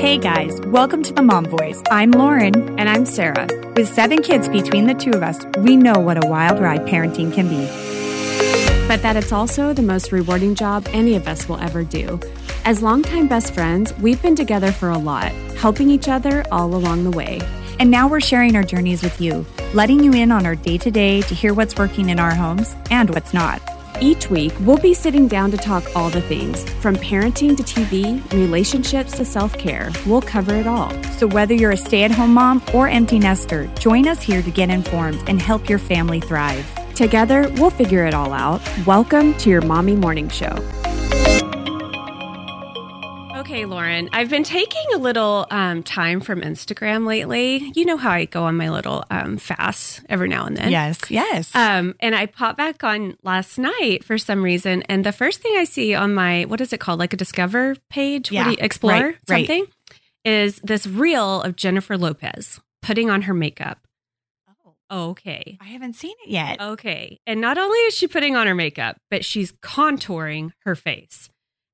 Hey guys, welcome to the Mom Voice. I'm Lauren. And I'm Sarah. With seven kids between the two of us, we know what a wild ride parenting can be. But that it's also the most rewarding job any of us will ever do. As longtime best friends, we've been together for a lot, helping each other all along the way. And now we're sharing our journeys with you, letting you in on our day to day to hear what's working in our homes and what's not. Each week, we'll be sitting down to talk all the things from parenting to TV, relationships to self care. We'll cover it all. So, whether you're a stay at home mom or empty nester, join us here to get informed and help your family thrive. Together, we'll figure it all out. Welcome to your Mommy Morning Show. Okay, Lauren, I've been taking a little um, time from Instagram lately. You know how I go on my little um, fasts every now and then. Yes, yes. Um, and I popped back on last night for some reason, and the first thing I see on my what is it called, like a Discover page, Yeah, what do you, Explore right, right. something, is this reel of Jennifer Lopez putting on her makeup. oh, Okay. I haven't seen it yet. Okay. And not only is she putting on her makeup, but she's contouring her face.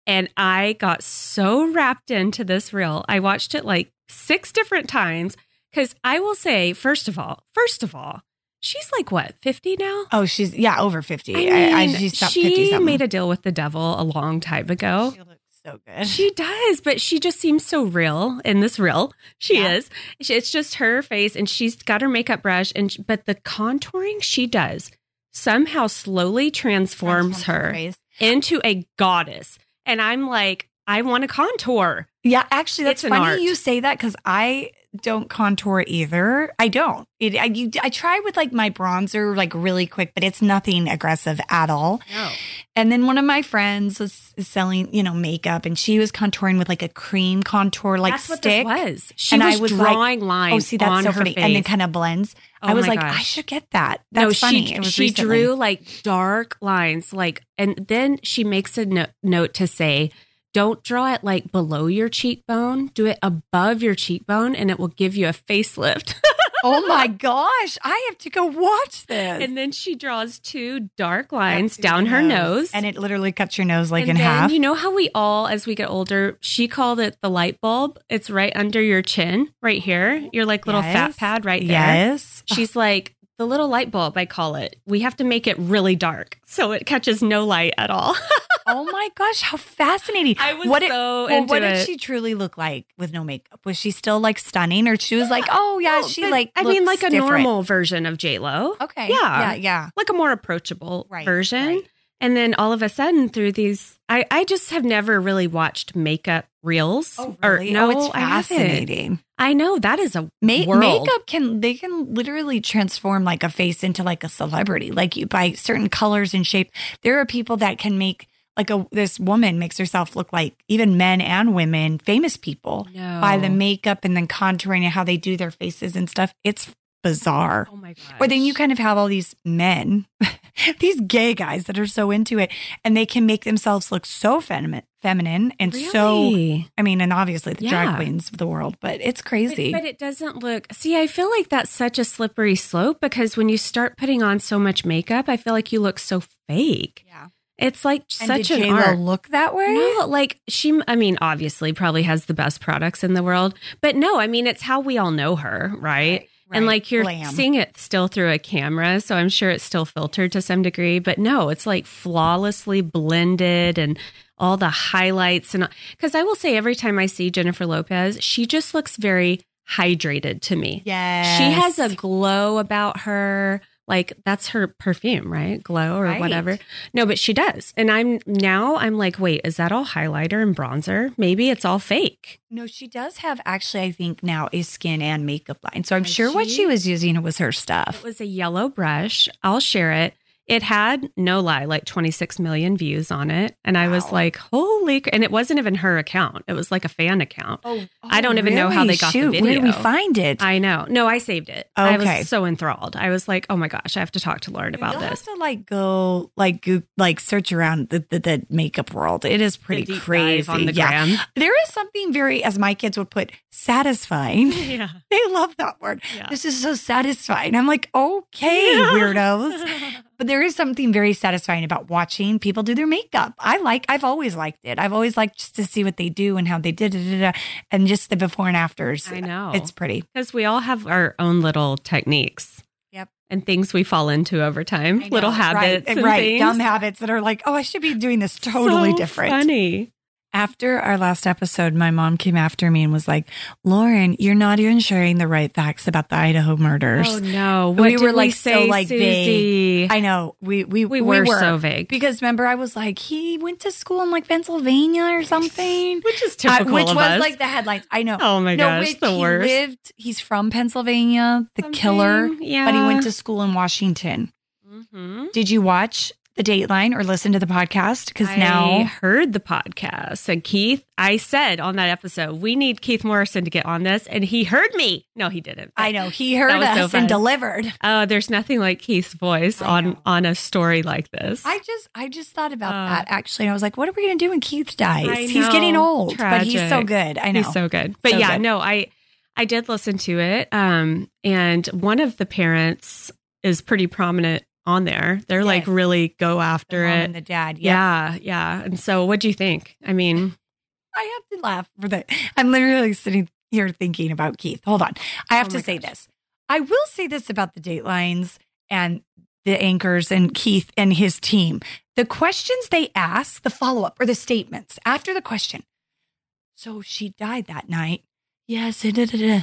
And I got so wrapped into this reel. I watched it like six different times because I will say, first of all, first of all, she's like what, 50 now? Oh, she's, yeah, over 50. I I, I, she's she 50 made a deal with the devil a long time ago. She looks so good. She does, but she just seems so real in this reel. She Yeah. is. It's just her face, and she's got her makeup brush, and but the contouring she does somehow slowly transforms her face. into a goddess. And I'm like, I want to contour. Yeah, actually, that's funny art. you say that because I don't contour either. I don't. It, I, you, I try with like my bronzer, like really quick, but it's nothing aggressive at all. No, And then one of my friends was selling, you know, makeup, and she was contouring with like a cream contour, like that's what stick. was. She And I was, was like, drawing lines. Oh, see, that's on so her funny, face. and then kind of blends. Oh I was like, I should get that. That's no, funny. she was she recently. drew like dark lines, like, and then she makes a no- note to say, "Don't draw it like below your cheekbone. Do it above your cheekbone, and it will give you a facelift." oh my gosh, I have to go watch this. and then she draws two dark lines Up down her nose, and it literally cuts your nose like and in then half. you know how we all, as we get older, she called it the light bulb. It's right under your chin, right here. Your like little fat pad right there. Yes. She's like, the little light bulb, I call it. We have to make it really dark so it catches no light at all. oh my gosh, how fascinating! I was what did- so well, into what it. did she truly look like with no makeup? Was she still like stunning, or she was like, oh yeah, No, she like I mean, like a different? normal version of J Lo. Okay, Yeah. yeah, yeah. like a more approachable Right, version. right. And then all of a sudden, through these, I, I just have never really watched makeup reels. Oh, Or really? Oh, no, oh, it's I fascinating. I know that is a Ma- makeup can they can literally transform like a face into like a celebrity, like you by certain colors and shape. There are people that can make like a this woman makes herself look like even men and women, famous people, No. by the makeup and then contouring and how they do their faces and stuff. It's bizarre. Oh my god! Or then you kind of have all these men, these gay guys that are so into it, and they can make themselves look so feminine, feminine, and so I mean, and obviously the drag queens of the world, but it's crazy. but it doesn't look. See, I feel like that's such a slippery slope because when you start putting on so much makeup, I feel like you look so fake. yeah, It's like and such an J-Lo art. look that way? No, like she, I mean, obviously, probably has the best products in the world, but no, I mean, it's how we all know her, right? And right. like you're seeing it still through a camera, so I'm sure it's still filtered to some degree, but no, it's like flawlessly blended and all the highlights. And because I will say, every time I see Jennifer Lopez, she just looks very hydrated to me. Yes. She has a glow about her. Like that's her perfume, right? Glow or Right. whatever. No, but she does. And I'm now I'm like, wait, is that all highlighter and bronzer? Maybe it's all fake. No, she does have actually, I think now a skin and makeup line. So I'm Does sure what she? she was using was her stuff. It was a yellow brush. I'll share it. It had no lie, like 26 million views on it. And I was like, holy, and it wasn't even her account. It was like a fan account. Oh, I don't oh, even know how they got the Shoot, Where did we find it? I know. No, I saved it. I Okay. was so enthralled. I was like, oh my gosh, I have to talk to Lauren about You'll this. have to like go like go, like search around the, the the makeup world. It is pretty crazy. on the yeah, gram. there is something very, as my kids would put, satisfying. Yeah. They love that word. Yeah. This is so satisfying. I'm like, okay, weirdos. But there is something very satisfying about watching people do their makeup. I like, I've always liked it. I've always liked just to see what they do and how they did it and just the before and afters. I know. It's pretty. Because we all have our own little techniques. Yep. And things we fall into over time, little habits. right, and right. Dumb habits that are like, oh, I should be doing this totally So different. Funny. After our last episode, my mom came after me and was like, Lauren, you're not even sharing the right facts about the Idaho murders. Oh no! We What were, did like, we so, like, Susie? I know. We we we, were so vague, because remember I was like, he went to school in like Pennsylvania or something. which is Uh, typical which was us. like the headlines. I know. oh my no, gosh, wait, the he worst. lived. He's from Pennsylvania, the killer, yeah. but he went to school in Washington. Mhm. Did you watch the Dateline or listen to the podcast? Because I now heard the podcast and Keith. I said on that episode, we need Keith Morrison to get on this, and he heard me. No, he didn't. I know he heard was so us and delivered. Oh, there's nothing like Keith's voice I on know. on a story like this. I just I just thought about Uh, that actually. I was like, what are we gonna do when Keith dies? He's getting old, but he's so good. I know. He's so good. But So yeah, good. no, I I did listen to it. Um, and one of the parents is pretty prominent on there. They're like really go the after mom it. and the dad. Yep. Yeah, yeah. And so, what do you think? I mean, I have to laugh for that. I'm literally sitting here thinking about Keith. Hold on. I have Oh to say gosh. this. I will say this about the Datelines and the anchors and Keith and his team. The questions they ask, the follow up or the statements after the question. So she died that night. Yes. da, da, da.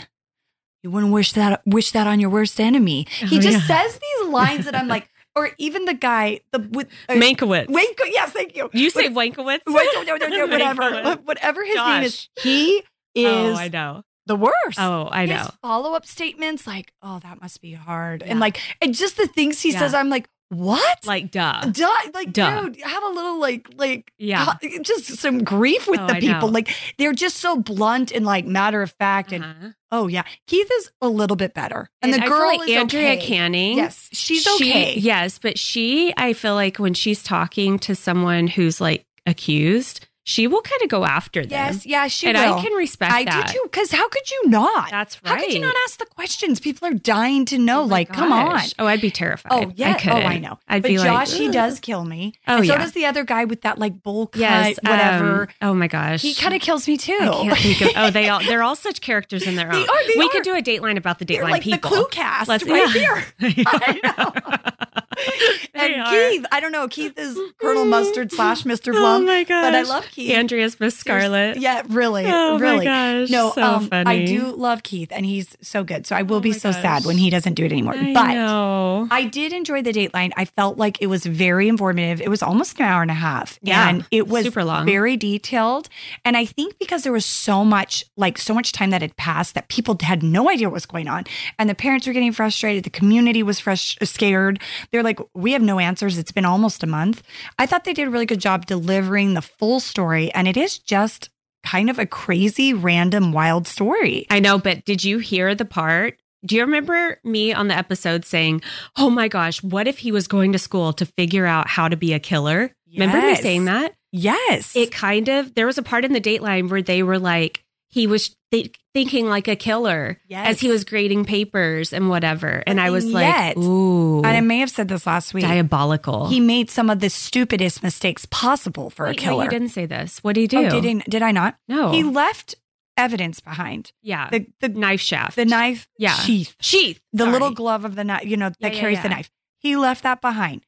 You wouldn't wish that wish that on your worst enemy. He Oh, just yeah. says these lines that I'm like, or even the guy the with uh, Mankiewicz. Wait, yes, thank you. you say What- Wankowitz? Wait, no, no, no, no, whatever. Whatever his name is, he is Oh, I know. the worst. Oh, I know. Follow up statements, like, oh, that must be hard. Yeah. And like, and just the things he Yeah. says, I'm like, what? Like, duh. Duh. Like, Duh. dude, have a little, like, like, Yeah. just some grief with Oh, the people. Like, they're just so blunt and like matter of fact. And Uh-huh. oh, yeah, Keith is a little bit better. And, the I feel girl like is Andrea okay. Canning. Yes, she's she- okay. Yes, but she, I feel like when she's talking to someone who's like accused, she will kind of go after them. Yes, yeah, she and will. I can respect I that. do too. Because how could you not? That's right. How could you not ask the questions? People are dying to know. Oh like, come on. Oh, I'd be terrified. Oh yeah. I oh. I know. I'd but be Josh, like, he "Ugh." does kill me. Oh, and so yeah. does the other guy with that like bowl cut, Yes, whatever. um, oh my gosh. he kind of kills me too. I can't think of. Oh, they all. They're all such characters in their They own. are, they we are. could do a Dateline about the They're Dateline like people. the clue cast Let's- right yeah. here. I They and. Keith, I don't know. Keith is Colonel Mustard slash Mr. Blum. Oh my gosh. but I love Keith. Andrea's Miss Scarlet. Yeah, really, Oh my really. gosh, No, so um, I do love Keith, and he's so good. So I will Oh be so sad when he doesn't do it anymore. I but know. I did enjoy the Dateline. I felt like it was very informative. It was almost an hour and a half. Yeah, And it was super long. very detailed. And I think because there was so much, like so much time that had passed that people had no idea what was going on. And the parents were getting frustrated. The community was fresh, scared. They're like, we have no answers. It's been almost a month. I thought they did a really good job delivering the full story. And it is just kind of a crazy, random, wild story. I know, but did you hear the part? Do you remember me on the episode saying, "Oh my gosh, what if he was going to school to figure out how to be a killer?" Remember me saying that? Yes. It kind of there was a part in the Dateline where they were like he was th- thinking like a killer as he was grading papers and whatever, and I was yet- like, "Ooh, and I may have said this last week. diabolical." He made some of the stupidest mistakes possible for Wait, a no, killer. you didn't say this. What did he oh, do? Oh, did, he, did I not? no, He left evidence behind. yeah, The the knife shaft, the knife Yeah. sheath, sheath, the Sorry. little glove of the knife, you know, that Yeah, yeah, carries the knife. He left that behind.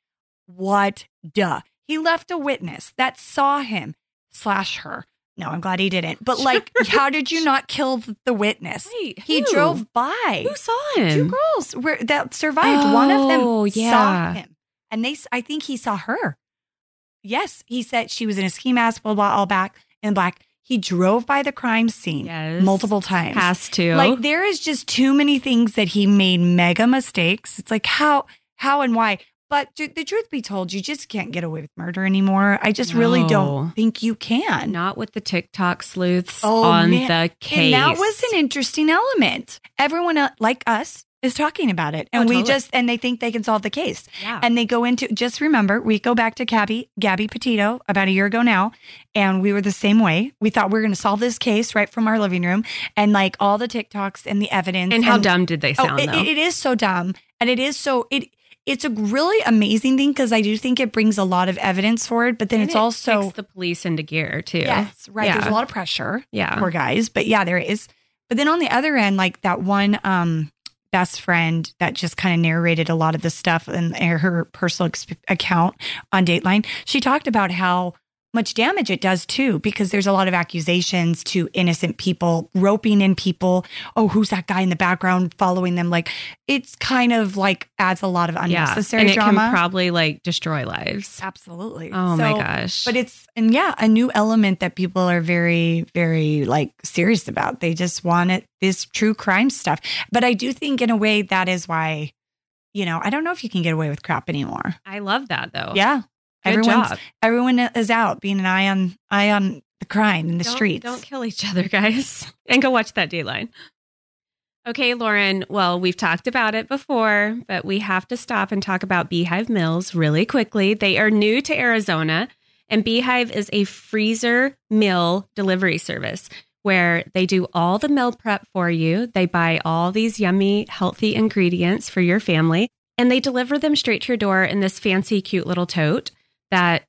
What duh? He left a witness that saw him slash her. No, I'm glad he didn't. But like, how did you not kill the witness? Wait, He who? drove by. Who saw him? Two girls were that survived. One of them Oh, saw yeah. him, and they. I think he saw her. Yes, he said she was in a ski mask, blah blah, all back in black. He drove by the crime scene Yes. multiple times. Has to. Like there is just too many things that he made mega mistakes. It's like how, how, and why. But the truth be told, you just can't get away with murder anymore. I just really don't think you can. Not with the TikTok sleuths Oh, on man. the case. And that was an interesting element. Everyone like us is talking about it, oh, and Oh, we totally. just and they think they can solve the case. yeah. And they go into just remember, we go back to Gabby, Gabby Petito about a year ago now, and we were the same way. We thought we were going to solve this case right from our living room, and like all the TikToks and the evidence. and how dumb did they Oh, sound it, though? it is so dumb, and it is so it. It's a really amazing thing because I do think it brings a lot of evidence forward, but then And it's it also the police into gear too. yes, right. There's a lot of pressure. Yeah. poor guys. But yeah, there is. But then on the other end, like that one um best friend that just kind of narrated a lot of the stuff in her personal exp- account on Dateline, she talked about how much damage it does too, because there's a lot of accusations to innocent people, roping in people. Oh, who's that guy in the background following them? Like it's kind of like adds a lot of unnecessary and it drama. can probably like destroy lives. Absolutely. Oh my gosh. but it's and yeah, a new element that people are very, very like serious about. They just want it this true crime stuff. But I do think in a way that is why, you know, I don't know if you can get away with crap anymore. I love that though. Yeah. Good Everyone's job. everyone is out being an eye on eye on the crime in the Don't- streets. Don't kill each other, guys. And go watch that Dateline. Okay, Lauren. Well, we've talked about it before, but we have to stop and talk about Beehive Meals really quickly. They are new to Arizona, and Beehive is a freezer mill delivery service where they do all the meal prep for you. They buy all these yummy, healthy ingredients for your family, and they deliver them straight to your door in this fancy, cute little tote that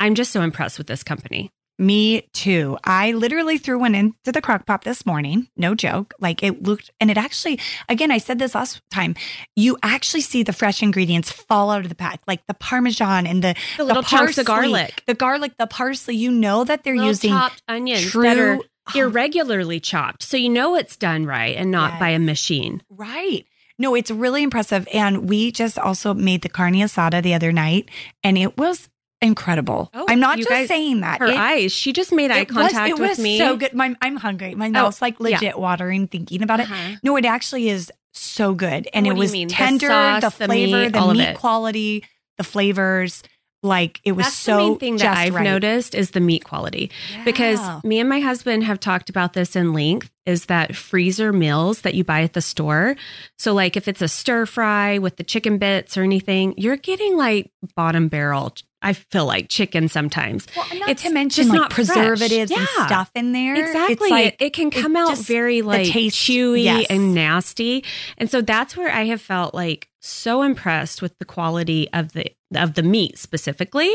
I'm just so impressed with this company. Me too. I literally threw one into the crock pot this morning. No joke. Like it looked, and it actually, again, I said this last time, you actually see the fresh ingredients fall out of the pack, like the Parmesan and the, The little chunks of garlic. The garlic, the parsley, you know that they're Little using chopped onions true. that are irregularly chopped, so you know it's done right and not by a machine. right. No, it's really impressive. And we just also made the carne asada the other night, and it was incredible. Oh, I'm not just guys- saying that. Her It- eyes, she just made eye it was- contact it with was me. so good. My, I'm hungry. My mouth's like yeah. legit watering thinking about it. Uh-huh. No, it actually is so good. And What it was mean? The tender, sauce, the, the flavor, meat, the all of meat it. quality, the flavors. Like it was That's so the main thing that I've right. noticed is the meat quality. Because me and my husband have talked about this in length is that freezer meals that you buy at the store. So like if it's a stir fry with the chicken bits or anything, you're getting like bottom barrel I feel like chicken sometimes. well, not it's to mention just like not fresh. preservatives and Yeah. stuff in there. Exactly. It's like, it, it can come out just- very like taste- chewy yes. and nasty. And so that's where I have felt like so impressed with the quality of the of the meat specifically,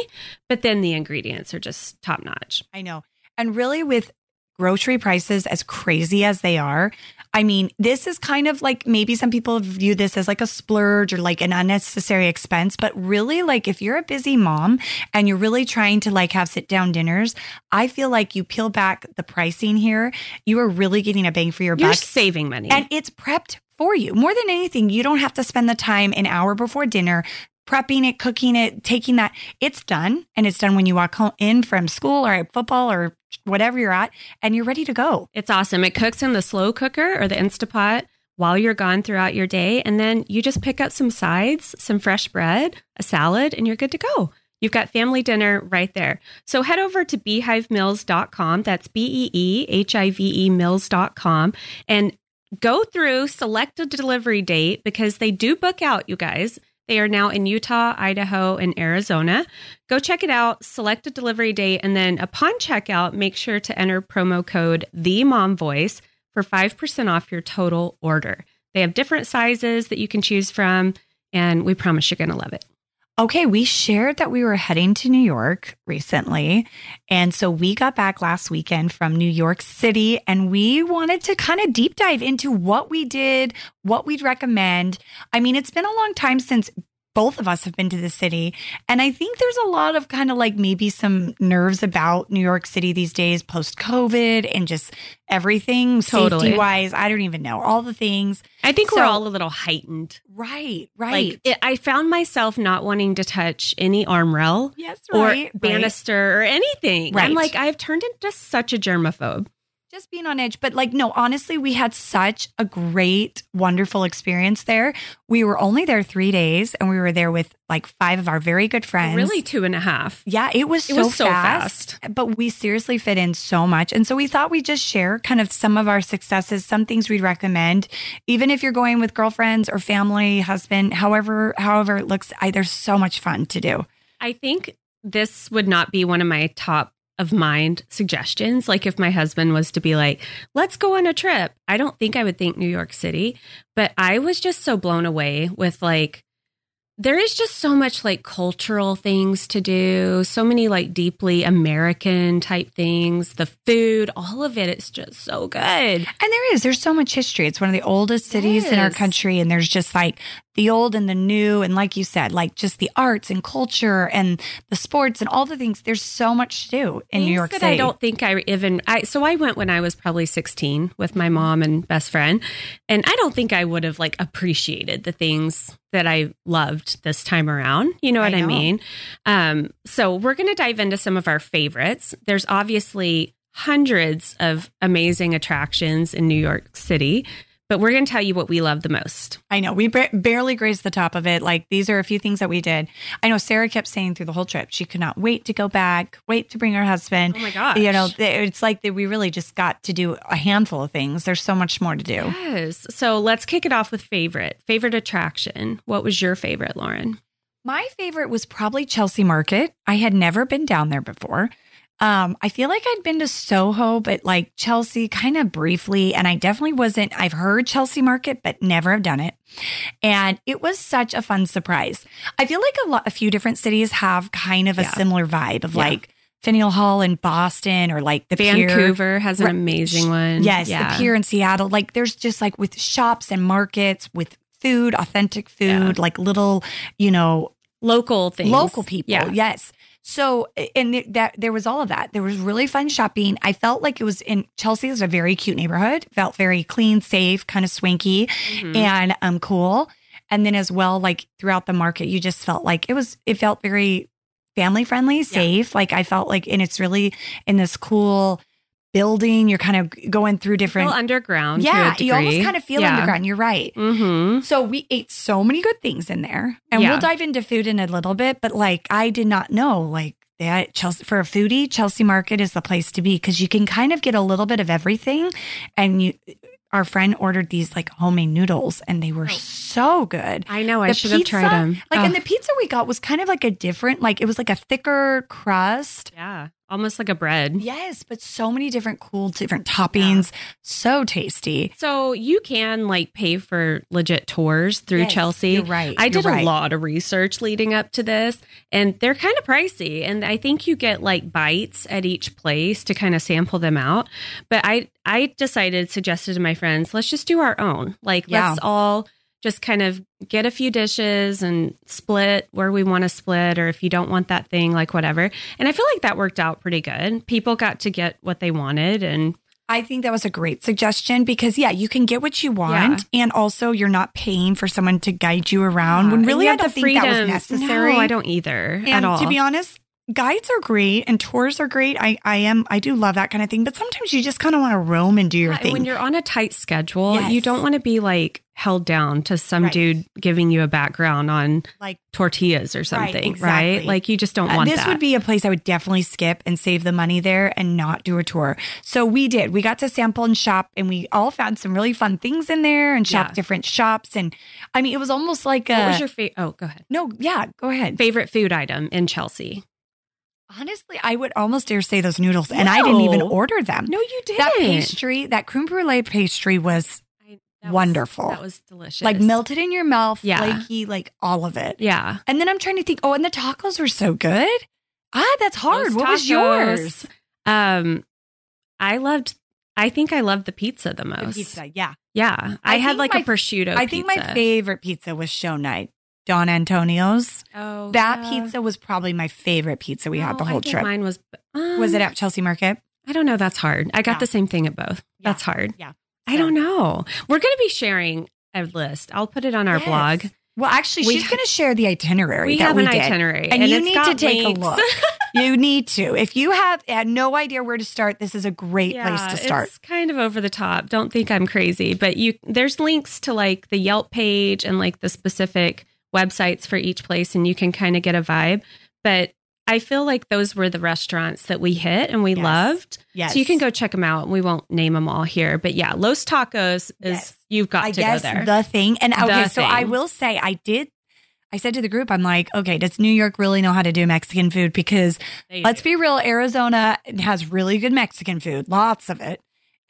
but then the ingredients are just top notch. I know. And really, with grocery prices as crazy as they are, I mean, this is kind of like maybe some people view this as like a splurge or like an unnecessary expense. But really, like if you're a busy mom and you're really trying to like have sit down dinners, I feel like you peel back the pricing here, you are really getting a bang for your You're buck. saving money. And it's prepped for you. More than anything, you don't have to spend the time an hour before dinner prepping it, cooking it, taking that. It's done. And it's done when you walk home in from school or at football or whatever you're at, and you're ready to go. It's awesome. It cooks in the slow cooker or the Instapot while you're gone throughout your day. And then you just pick up some sides, some fresh bread, a salad, and you're good to go. You've got family dinner right there. So head over to beehivemeals.com. That's B E E H I V E meals.com and go through, select a delivery date because they do book out, you guys. They are now in Utah, Idaho, and Arizona. Go check it out, select a delivery date, and then upon checkout, make sure to enter promo code the mom voice for 5% off your total order. They have different sizes that you can choose from, and we promise you're going to love it. Okay, we shared that we were heading to New York recently. And so we got back last weekend from New York City and we wanted to kind of deep dive into what we did, what we'd recommend. I mean, it's been a long time since both of us have been to the city. And I think there's a lot of kind of like maybe some nerves about New York City these days, post COVID and just everything Totally. safety wise. I don't even know all the things. I think So- we're all a little heightened. Right, right. Like it, I found myself not wanting to touch any arm rail yes, or right. right. banister or anything. Right. I'm like, I've turned into such a germaphobe. Just being on edge. But like, no, honestly, we had such a great, wonderful experience there. We were only there three days and we were there with like five of our very good friends. Really, two and a half. Yeah, it was It so, was so fast, But we seriously fit in so much. And so we thought we'd just share kind of some of our successes, some things we'd recommend. Even if you're going with girlfriends or family, husband, however, however it looks, I, there's so much fun to do. I think this would not be one of my top of mind suggestions. Like if my husband was to be like, let's go on a trip, I don't think I would think New York City, but I was just so blown away with like there is just so much like cultural things to do, so many like deeply American type things. The food, all of it, it's just so good. And there is, there's so much history. It's one of the oldest cities in our country. And there's just like the old and the new. And like you said, like just the arts and culture and the sports and all the things. There's so much to do in New York City. I don't think I even I so I went when I was probably 16 with my mom and best friend and I don't think I would have like appreciated the things that I loved this time around. You know what I I, know. mean? Um so we're going to dive into some of our favorites. There's obviously hundreds of amazing attractions in New York City, but we're going to tell you what we love the most. I know we ba- barely grazed the top of it. Like these are a few things that we did. I know Sarah kept saying through the whole trip she could not wait to go back, wait to bring her husband. Oh my gosh. You know, it's like that we really just got to do a handful of things. There's so much more to do. Yes. So let's kick it off with favorite. Favorite attraction. What was your favorite, Lauren? My favorite was probably Chelsea Market. I had never been down there before. Um, I feel like I'd been to Soho, but like Chelsea kind of briefly. And I definitely wasn't, I've heard Chelsea Market, but never have done it. And it was such a fun surprise. I feel like a lot, a few different cities have kind of a Yeah. similar vibe of Yeah. like Faneuil Hall in Boston or like the Pier. Vancouver has an amazing one. Yes, Yeah. the pier in Seattle. Like there's just like with shops and markets with food, authentic food, like little, you know, local things. local people. Yeah. Yes. So and th- that there was all of that. There was really fun shopping. I felt like it was in Chelsea is a very cute neighborhood. Felt very clean, safe, kind of swanky, Mhm. and um cool. And then as well, like throughout the market, you just felt like it was. It felt very family friendly, safe. Like I felt like, and it's really in this cool building. You're kind of going through different. Underground. yeah, you almost kind of feel underground. You're right. Mm-hmm. So we ate so many good things in there, and Yeah. we'll dive into food in a little bit. But like, I did not know like that Chelsea for a foodie, Chelsea Market is the place to be because you can kind of get a little bit of everything. And you, our friend ordered these like homemade noodles, and they were Oh. so good. I know. I The should have tried them. Like, and the pizza we got was kind of like a different, like it was like a thicker crust. yeah, almost like a bread. Yes, but so many different cool, different toppings. So tasty. So you can like pay for legit tours through Yes, Chelsea. you're right, I did right. a lot of research leading up to this, and they're kind of pricey. And I think you get like bites at each place to kind of sample them out. But I I decided, suggested to my friends, let's just do our own. Like Yeah. let's all just kind of get a few dishes and split where we want to split, or if you don't want that thing, like whatever. And I feel like that worked out pretty good. People got to get what they wanted, and I think that was a great suggestion because yeah, you can get what you want, and also you're not paying for someone to guide you around. When really, I don't think that was necessary. No, I don't either And at all. to be honest, guides are great and tours are great. I, I am, I do love that kind of thing. But sometimes you just kind of want to roam and do your Yeah, thing. When you're on a tight schedule, Yes. you don't want to be like held down to some Right. dude giving you a background on like tortillas or something, right? exactly. Like you just don't Uh, want this that. would be a place I would definitely skip and save the money there and not do a tour. So we did. We got to sample and shop, and we all found some really fun things in there and shop Yeah. different shops. And I mean, it was almost like a what was your fa- oh, go ahead. no, yeah, go ahead. Favorite food item in Chelsea? Honestly, I would almost dare say those noodles, and I didn't even order them. No, you didn't. that pastry, that creme brulee pastry, was I- that was- wonderful. that was delicious. like melted in your mouth, Yeah. flaky, like all of it. Yeah. And then I'm trying to think. Oh, and the tacos were so good. Ah, that's hard. Those what was yours? Um, I loved. I think I loved the pizza the most. The pizza, yeah. Yeah, I, I had like my- a prosciutto. I think my favorite pizza was show night. Don Antonio's. Oh, That yeah. pizza was probably my favorite pizza we had the I whole trip. Mine was. um, Was it at Chelsea Market? I don't know. That's hard. I got Yeah. the same thing at both. Yeah. That's hard. Yeah. I don't know. We're going to be sharing a list. I'll put it on our Yes. blog. Well, actually, We she's ha- going to share the itinerary. We that have we an did. itinerary, and, you it's need to take links. a look. you need to. If you have had no idea where to start, this is a great place to start. It's kind of over the top. Don't think I'm crazy, but you there's links to like the Yelp page and like the specific websites for each place and you can kind of get a vibe. But I feel like those were the restaurants that we hit and we Yes. loved. Yes. So you can go check them out. We won't name them all here, but yeah, Los Tacos is Yes. you've got I to guess go there. the thing. And The okay, so I will say I did. I said to the group, I'm like, okay, does New York really know how to do Mexican food? Because They let's do. be real, Arizona has really good Mexican food, lots of it.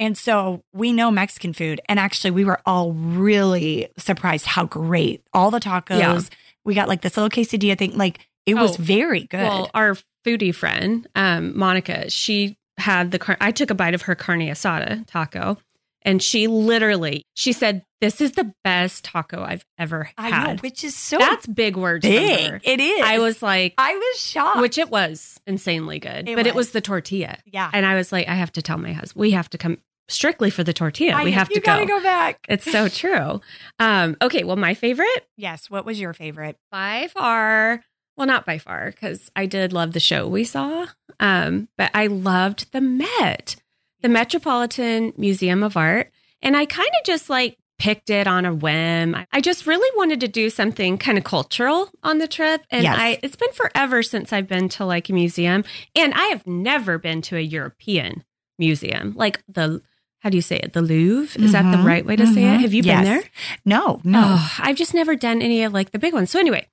And so we know Mexican food. And actually, we were all really surprised how great all the tacos, Yeah. We got like this little quesadilla thing. Like it was Oh, very good. Well, our foodie friend, um, Monica, she had the car- I took a bite of her carne asada taco, and she literally she said, "This is the best taco I've ever I know, had." which is so That's big words. big. her. It is. I was like, I was shocked. which it was insanely good, It but it was. was the tortilla, yeah. and I was like, I have to tell my husband, we have to come strictly for the tortilla. I we know, have you to gotta go. go back. It's so true. Um, okay, well, my favorite yes. What was your favorite? by far well not by far because i did love the show we saw um, but i loved the met the metropolitan museum of art and i kind of just like picked it on a whim i just really wanted to do something kind of cultural on the trip and Yes. i it's been forever since i've been to like a museum and i have never been to a european museum like the how do you say it the louvre is that the Mhm, right way to say it mhm. have you Yes. been there No, no. Oh, I've just never done any of like the big ones. So anyway,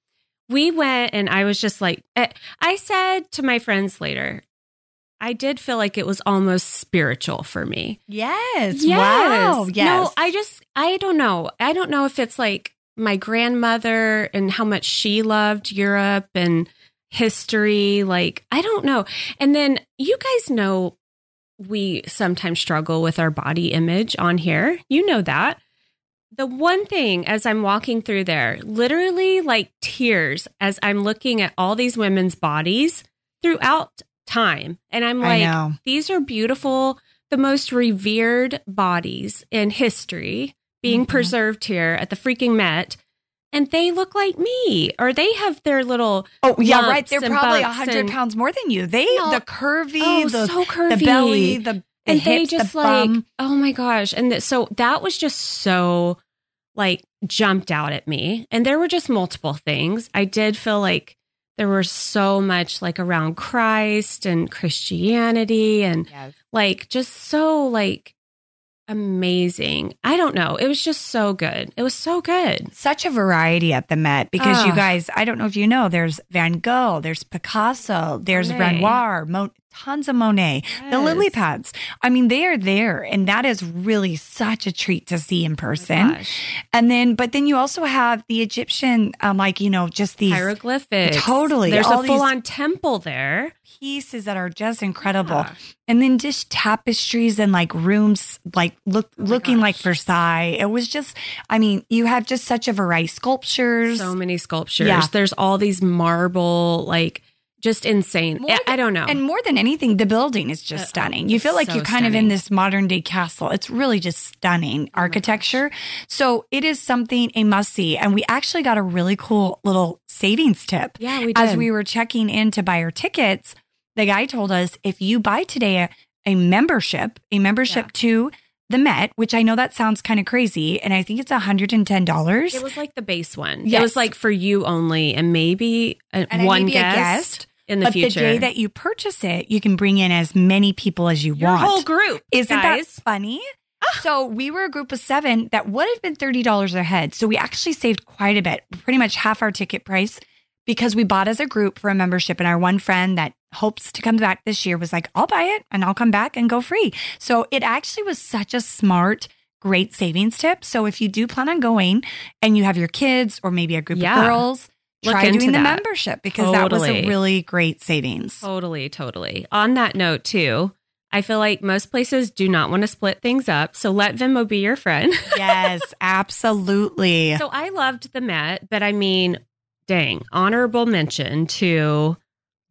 we went and I was just like, eh, I said to my friends later, I did feel like it was almost spiritual for me. Yes. Yes. Wow. Yes. No, I just, I don't know. I don't know if it's like my grandmother and how much she loved Europe and history. Like, I don't know. And then you guys know we sometimes struggle with our body image on here. You know that. The one thing as I'm walking through there, literally like tears as I'm looking at all these women's bodies throughout time. And I'm like, these are beautiful, the most revered bodies in history being Mhm. preserved here at the freaking Met. And they look like me, or they have their little Oh yeah, right. They're probably a bumps hundred and- pounds more than you. They No. the curvy, oh, the so curvy, the belly, the, the and they just the like, bum. oh my gosh! And th- so that was just so like jumped out at me. And there were just multiple things. I did feel like there were so much like around Christ and Christianity and Yes. like just so like amazing. I don't know. It was just so good. It was so good. Such a variety at the Met because you guys, I don't know if you know, there's Van Gogh, there's Picasso, there's Renoir, Mo- tons of Monet, the lily pads. I mean, they are there, and that is really such a treat to see in Oh person. gosh. and then, but then you also have the Egyptian, um, like you know, just these hieroglyphics. Totally. There's a full on temple there. pieces that are just incredible. Yeah. And then just tapestries and like rooms, like look Oh looking like. Versailles. It was just, I mean, you have just such a variety. Sculptures. So many sculptures. Yeah. There's all these marble, like just insane. More I, don't know. And more than anything, the building is just Uh, stunning. You feel like so you're kind of in this modern day castle. It's really just stunning my architecture. So it is something a must see. And we actually got a really cool little savings tip. yeah, we did. As we were checking in to buy our tickets, the guy told us if you buy today a, a membership, a membership Yeah. to the Met, which I know that sounds kind of crazy, and I think it's $110. it was like the base one. It was like for you only, and maybe a, And one maybe a guest, guest, in the but future. the day that you purchase it, you can bring in as many people as you Your want. whole group, Isn't that guys. funny? Ah. So we were a group of seven that would have been $30 a head. So we actually saved quite a bit, pretty much half our ticket price because we bought as a group for a membership. And our one friend that hopes to come back this year was like, I'll buy it and I'll come back and go free. So it actually was such a smart, great savings tip. So if you do plan on going and you have your kids or maybe a group Yeah. of girls, Look try doing the membership because that was a really great savings. Totally, totally. On that note, too, I feel like most places do not want to split things up. So let Venmo be your friend. yes, absolutely. so I loved the Met, but I mean, dang, honorable mention to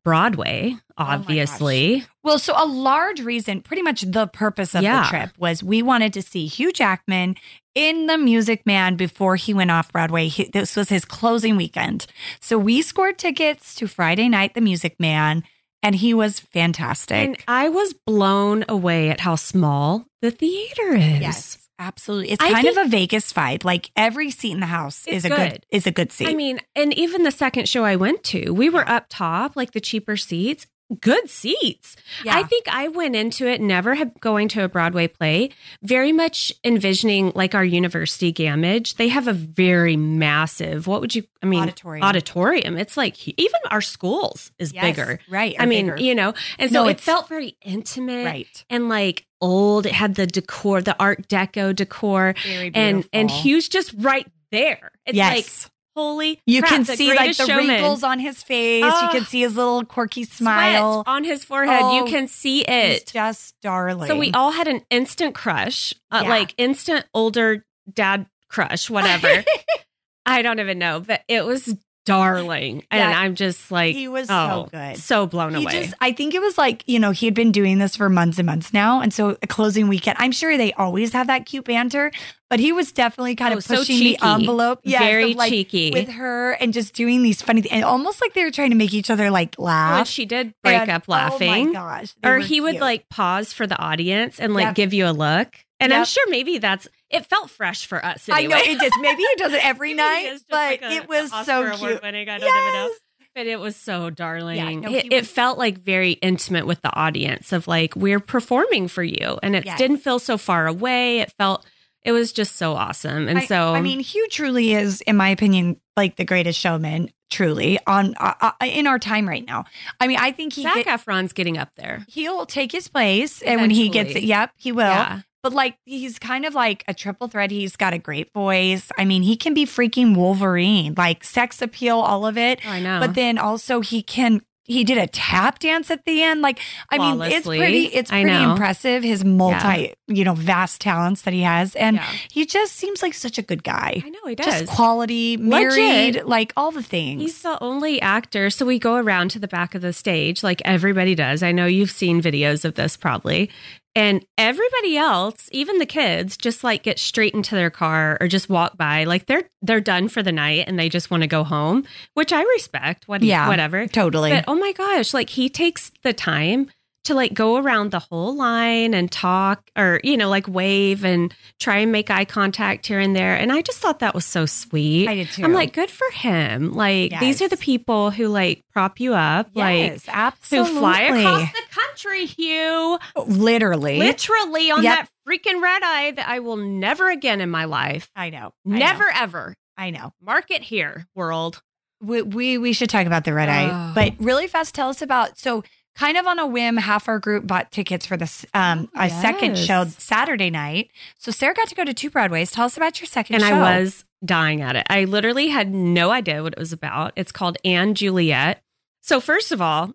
Broadway, Oh obviously. Well, so a large reason, pretty much the purpose of Yeah. the trip was we wanted to see Hugh Jackman in The Music Man before he went off Broadway. He, this was his closing weekend. So we scored tickets to Friday night, The Music Man, and he was fantastic. and I was blown away at how small the theater is. yes, absolutely. It's I kind of a Vegas vibe. Like every seat in the house is a good. good. is a good seat. I mean, and even the second show I went to, we were up top, like the cheaper seats, good seats. yeah. I think I went into it never have going to a Broadway play, very much envisioning like our university Gammage. They have a very massive, what would you, I mean, Auditorium. auditorium. It's like even our schools is Yes, bigger. right? I mean, bigger. you know, and so No, it felt very intimate right. and like old. It had the decor, the Art Deco decor, Very and and. Hugh's just right there. It's like yes. Holy You crap, can see like the Showman. wrinkles on his face. you Oh. can see his little quirky smile. on his forehead. Oh, you can see it. just darling. So we all had an instant crush, uh, Yeah. like instant older dad crush, whatever. I don't even know, but it was darling, and Yeah. I'm just like, He was oh, so good. so blown He away. just, I think it was like, you know, he had been doing this for months and months now. And so a closing weekend, I'm sure they always have that cute banter, but he was definitely kind Oh, of so pushing the envelope. Yes, Very like, cheeky. With her and just doing these funny things. And almost like they were trying to make each other like laugh. she did break And- up Oh my laughing, gosh. or he would like pause for the audience and like Yep. give you a look. And I'm sure maybe that's it felt fresh for us. I know it does. Maybe he does it every night, it but like a- it was so cute. award-winning, I don't even know. Yes. But it was so darling. no, it, he it felt like very intimate with the audience of like we're performing for you, and it Yes. didn't feel so far away. It felt it was just so awesome, and I, so I mean, Hugh truly is, in my opinion, like the greatest showman. Truly, on uh, uh, in our time right now. I mean, I think he Zac get- Efron's getting up there. he'll take his place, and when he gets it, yep, he will. Yeah, But like, he's kind of like a triple threat. He's got a great voice. I mean, he can be freaking Wolverine, like sex appeal, all of it. I know. But then also he can. He did a tap dance at the end. Like, I mean, it's pretty. It's pretty impressive. His multi, you know, vast talents that he has, and Yeah. he just seems like such a good guy. I know he does. Just quality, married, like all the things. He's the only actor. So we go around to the back of the stage like everybody does. I know you've seen videos of this probably. And everybody else, even the kids, just like get straight into their car or just walk by. Like they're they're done for the night and they just want to go home, which I respect. What Yeah. whatever. totally. But oh my gosh, like he takes the time to like go around the whole line and talk or, you know, like wave and try and make eye contact here and there. And I just thought that was so sweet. I did too. I'm like, good for him. Like these are the people who like prop you up, like yes, who absolutely. fly across the country, Hugh. Literally, Literally on Yep. that freaking red eye that I will never again in my life. I know. I know. Never ever. I know. Mark it here, world. We, we we should talk about the red eye, Oh. but really fast. Tell us about so kind of on a whim. Half our group bought tickets for this um Oh, a second yes. show Saturday night. So Sarah got to go to two Broadways. Tell us about your second and show. I was dying at it. I literally had no idea what it was about. It's called & Juliet. So first of all,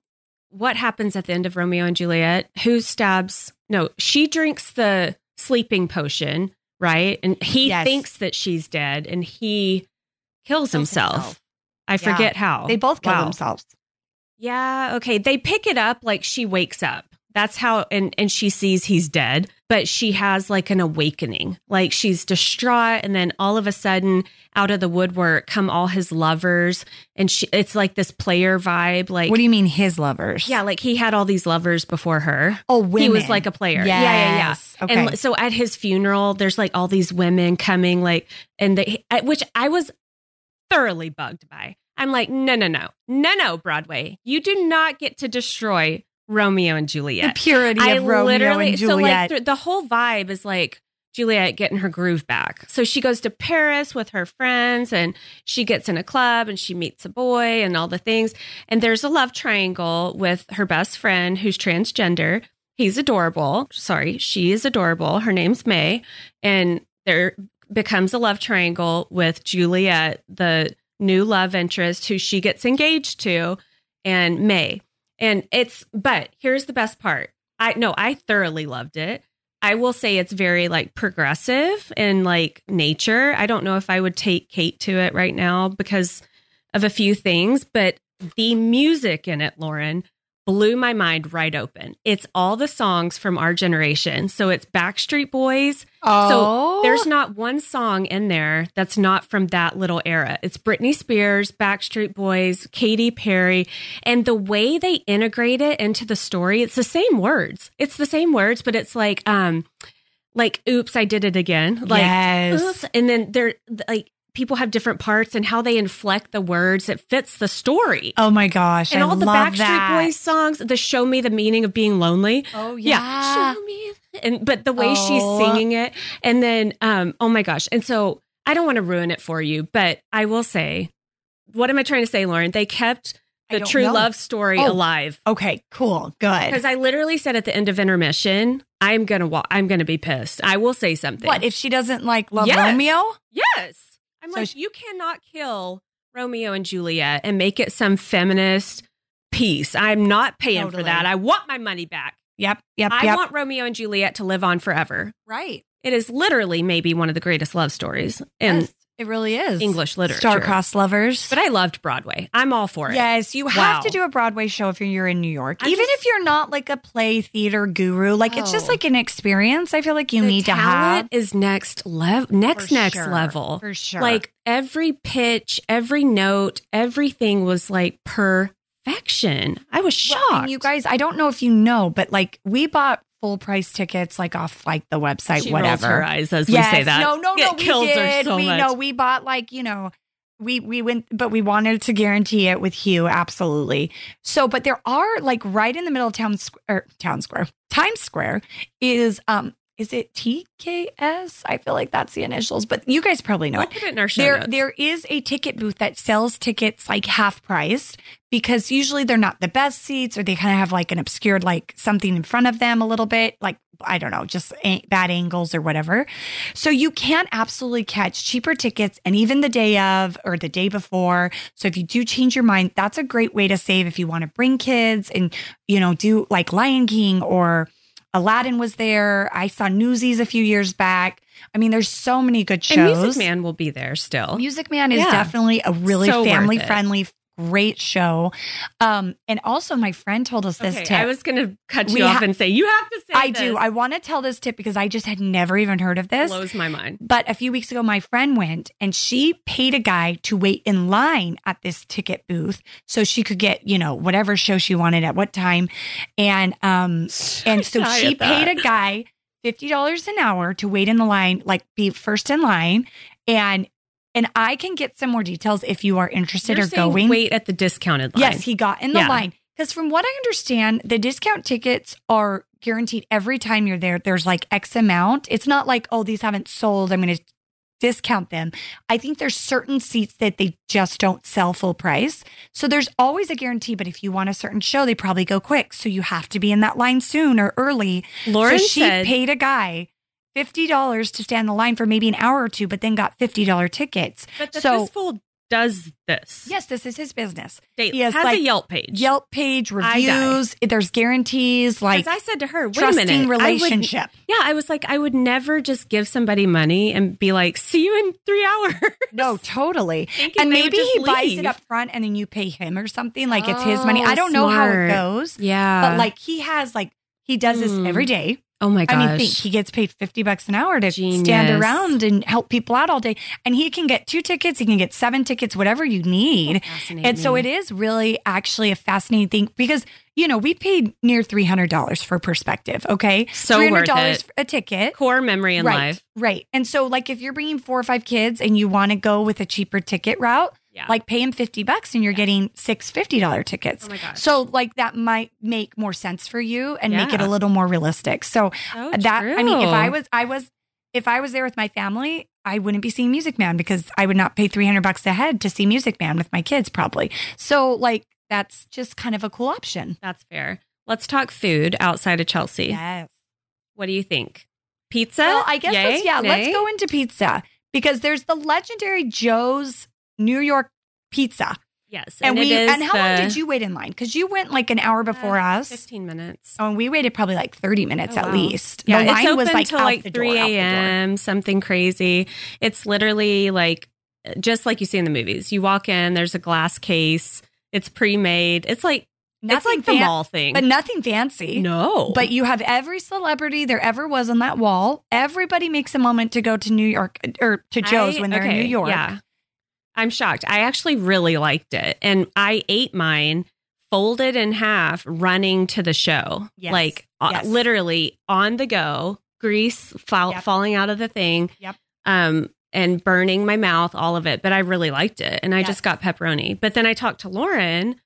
what happens at the end of Romeo and Juliet? Who stabs? No, she drinks the sleeping potion, right? And he Yes. thinks that she's dead, and he kills, Kills himself. himself. I forget how. They both kill Wow. themselves. Yeah, okay. They pick it up like she wakes up. That's how and and she sees he's dead, but she has like an awakening. Like she's distraught and then all of a sudden out of the woodwork come all his lovers and she it's like this player vibe like what do you mean, his lovers? Yeah, like he had all these lovers before her. Oh, women. He was like a player. Yeah, yeah, yeah. Yes. Okay. And so at his funeral, there's like all these women coming, like, and they, which I was thoroughly bugged by. I'm like, no, no, no, no, no, Broadway, you do not get to destroy Romeo and Juliet. the Juliet. purity I of Romeo literally, and so like th- the whole vibe is like Juliet getting her groove back. So she goes to Paris with her friends and she gets in a club and she meets a boy and all the things. And there's a love triangle with her best friend who's transgender. He's adorable. Sorry, she is adorable. Her name's May. And there becomes a love triangle with Juliet, the new love interest who she gets engaged to, and May. And it's, but here's the best part. I no, I thoroughly loved it. I will say it's very like progressive in like nature. I don't know if I would take Kate to it right now because of a few things, but the music in it, Lauren, blew my mind right open. It's all the songs from our generation. So it's Backstreet Boys. oh, So There's not one song in there that's not from that little era. It's Britney Spears, Backstreet Boys, Katy Perry, and the way they integrate it into the story, it's the same words. It's the same words, but it's like um like oops, I did it again. Like yes. oops, and then they're like people have different parts and how they inflect the words it fits the story. Oh my gosh. and I all the Backstreet that. Boys songs, the show me the meaning of being lonely. Oh Yeah. Show me. And but the way she's Oh. singing it. And then um, oh my gosh. And so I don't want to ruin it for you, but I will say, what am I trying to say, Lauren? They kept the true know. love story Oh. alive. Okay, cool. Good. Because I literally said at the end of intermission, I'm gonna wa- I'm gonna be pissed. I will say something. What if she doesn't like love Yes. Romeo? Yes. I'm So like, she- you cannot kill Romeo and Juliet and make it some feminist piece. I'm not paying Totally. for that. I want my money back. Yep. Yep. I yep. want Romeo and Juliet to live on forever. right. It is literally maybe one of the greatest love stories in Yes, it really is. English literature. Star-crossed lovers. But I loved Broadway. I'm all for it. Yes, you have to do a Broadway show if you're in New York. I Even just- if you're not like a play theater guru, like it's just Oh. like an experience. I feel like you need to have is next level. Next, For next sure. level. for sure. Like every pitch, every note, everything was like perfection. I was Well, shocked. and you guys, I don't know if you know, but like we bought full price tickets like off like the website, she whatever. her eyes as yes, we say that. No, no, no. It we kills her did. so we much. know we bought like you know. We we went, but we wanted to guarantee it with Hugh, absolutely. So, but there are like right in the middle of town square, town square, Times Square is um is it TKS? I feel like that's the initials, but you guys probably know We'll it. in our show There, notes. there is a ticket booth that sells tickets like half price because usually they're not the best seats or they kind of have like an obscured, like something in front of them a little bit, like, I don't know, just a- bad angles or whatever. So you can absolutely catch cheaper tickets and even the day of or the day before. So if you do change your mind, that's a great way to save if you want to bring kids and, you know, do like Lion King or Aladdin was there. I saw Newsies a few years back. I mean, there's so many good shows. and Music Man will be there still. Music Man is Yeah. definitely a really So family friendly, great show. Um, and also, my friend told us this okay, tip. I was going to cut We you off ha- and say you have to say I this. do. I want to tell this tip because I just had never even heard of this. blows my mind. But a few weeks ago, my friend went and she paid a guy to wait in line at this ticket booth so she could get, you know, whatever show she wanted at what time. And um and so she paid a guy $50 an hour to wait in the line, like be first in line. And and I can get some more details if you are interested You're or going. wait at the discounted line. Yes, he got in the Yeah. line. Because from what I understand, the discount tickets are guaranteed every time you're there. There's like X amount. It's not like, oh, these haven't sold. I'm going to discount them. I think there's certain seats that they just don't sell full price. So there's always a guarantee. But if you want a certain show, they probably go quick. So you have to be in that line soon or early. Lauren so she said paid a guy. Fifty dollars to stand in the line for maybe an hour or two, but then got fifty dollar tickets. but the so- Fistful does this. Yes, this is his business. They, he has, has like, a Yelp page. Yelp page reviews. There's guarantees, like As I said to her, wait a trusting minute. I would- relationship. yeah, I was like, I would never just give somebody money and be like, see you in three hours. No, totally. And maybe he buys it up front and then you pay him or something. Like it's his money. I Oh, don't know how it goes, Yeah. but like he has like he does this Mm. every day. Oh my gosh. I mean, think he gets paid fifty bucks an hour to stand around and help people out all day, and he can get two tickets. He can get seven tickets, whatever you need. And so it is really actually a fascinating thing because you know we paid near three hundred dollars for perspective. Okay, So three worth hundred dollars a ticket. core memory in right, life. right. And so like if you're bringing four or five kids and you want to go with a cheaper ticket route, Yeah. like pay them fifty bucks and you're getting six fifty dollar tickets. oh. So like that might make more sense for you and make it a little more realistic. So So that I mean, if I was I was if I was there with my family, I wouldn't be seeing Music Man because I would not pay three hundred bucks a head to see Music Man with my kids probably. So like that's just kind of a cool option. That's fair. Let's talk food outside of Chelsea. Yes. What do you think? Pizza? Well, I guess Yay? let's, yeah, let's go into pizza because there's the legendary Joe's New York Pizza, Yes. and, it we and how long did you wait in line? Because you went like an hour before Uh, us. 15 minutes. Oh, and we waited probably like 30 minutes Oh, at wow. least. Yeah, the line it's open was like till like the 3 door, out the door. a.m., something crazy. It's literally like just like you see in the movies. You walk in, there's a glass case, it's pre made. It's like, it's Nothing like the fan- mall thing. but nothing fancy. no. But you have every celebrity there ever was on that wall. Everybody makes a moment to go to New York or to Joe's I- when they're in New York. Yeah. I'm shocked. I actually really liked it. And I ate mine folded in half running to the show. Yes. Like uh, Yes. literally on the go, grease fall, Yep. falling out of the thing. Yep. Um and burning my mouth, all of it. But I really liked it. And I Yes. just got pepperoni. But then I talked to Lauren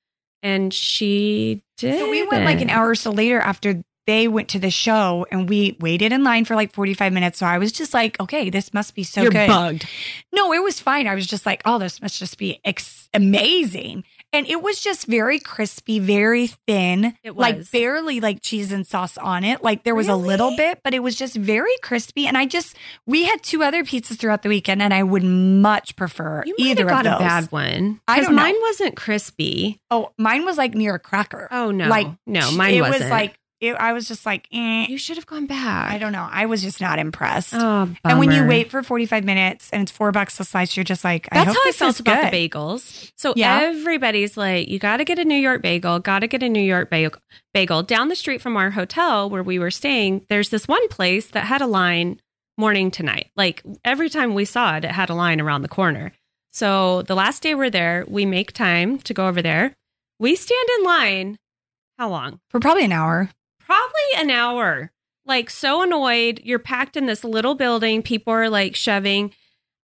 and she did. So we went like an hour or so later after they went to the show and we waited in line for like 45 minutes. So I was just like, okay, this must be so You're good. bugged. No, it was fine. I was just like, oh, this must just be ex- amazing. and it was just very crispy, very thin. It was like barely like cheese and sauce on it. Like there was a little bit, but it was just very crispy. And I just we had two other pizzas throughout the weekend, and I would much prefer You might either have got of a those. bad one. I 'Cause don't know. mine wasn't crispy. Oh, mine was like near a cracker. Oh no, like no, mine it wasn't. was like it, I was just like, eh. you should have gone back. I don't know. I was just not impressed. Oh, and when you wait for forty five minutes and it's four bucks a slice, you're just like, I That's hope how I felt about good. the bagels. So Yeah. everybody's like, you got to get a New York bagel, got to get a New York bagel. Bagel down the street from our hotel where we were staying. There's this one place that had a line morning to night. Like every time we saw it, it had a line around the corner. So the last day we're there, we make time to go over there. We stand in line. How long? for probably an hour. Probably an hour. Like so annoyed. You're packed in this little building. People are like shoving.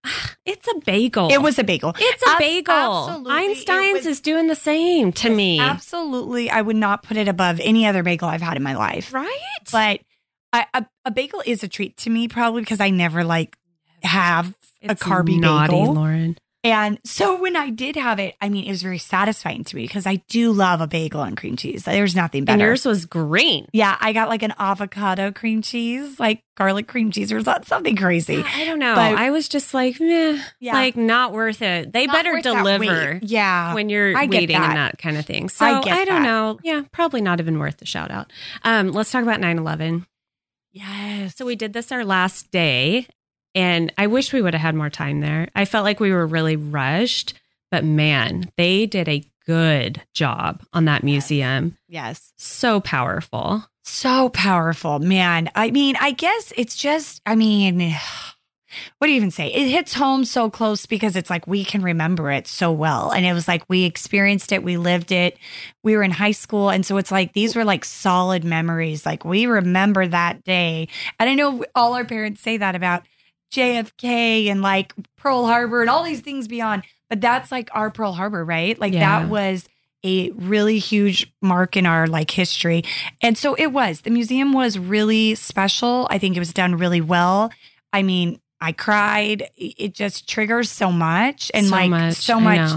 It's a bagel. It was a bagel. It's a Ab- bagel. absolutely. Einstein's was- is doing the same to me. Absolutely, I would not put it above any other bagel I've had in my life. Right? But I, a, a bagel is a treat to me, probably because I never like have a It's carby naughty, bagel. Lauren. And so when I did have it, I mean, it was very satisfying to me because I do love a bagel and cream cheese. There's nothing better. And yours was green. yeah, I got like an avocado cream cheese, like garlic cream cheese or something crazy. I don't know. But- I was just like, meh, Yeah. like not worth it. They Not better deliver. Yeah. when you're I waiting and that. that kind of thing. So I I, don't that. know. Yeah, probably not even worth the shout out. Um, let's talk about 9 11. yes. So we did this our last day, and I wish we would have had more time there. I felt like we were really rushed, but man, they did a good job on that museum. yes. So powerful. So powerful, man. I mean, I guess it's just, I mean, what do you even say? It hits home so close because it's like we can remember it so well. And it was like we experienced it, we lived it, we were in high school. And so it's like these were like solid memories. Like we remember that day. And I know all our parents say that about JFK and like Pearl Harbor and all these things beyond, but that's like our Pearl Harbor, right? Like Yeah. that was a really huge mark in our like history. And so it was. The museum was really special. I think it was done really well. I mean, I cried. It just triggers so much and so like much. so much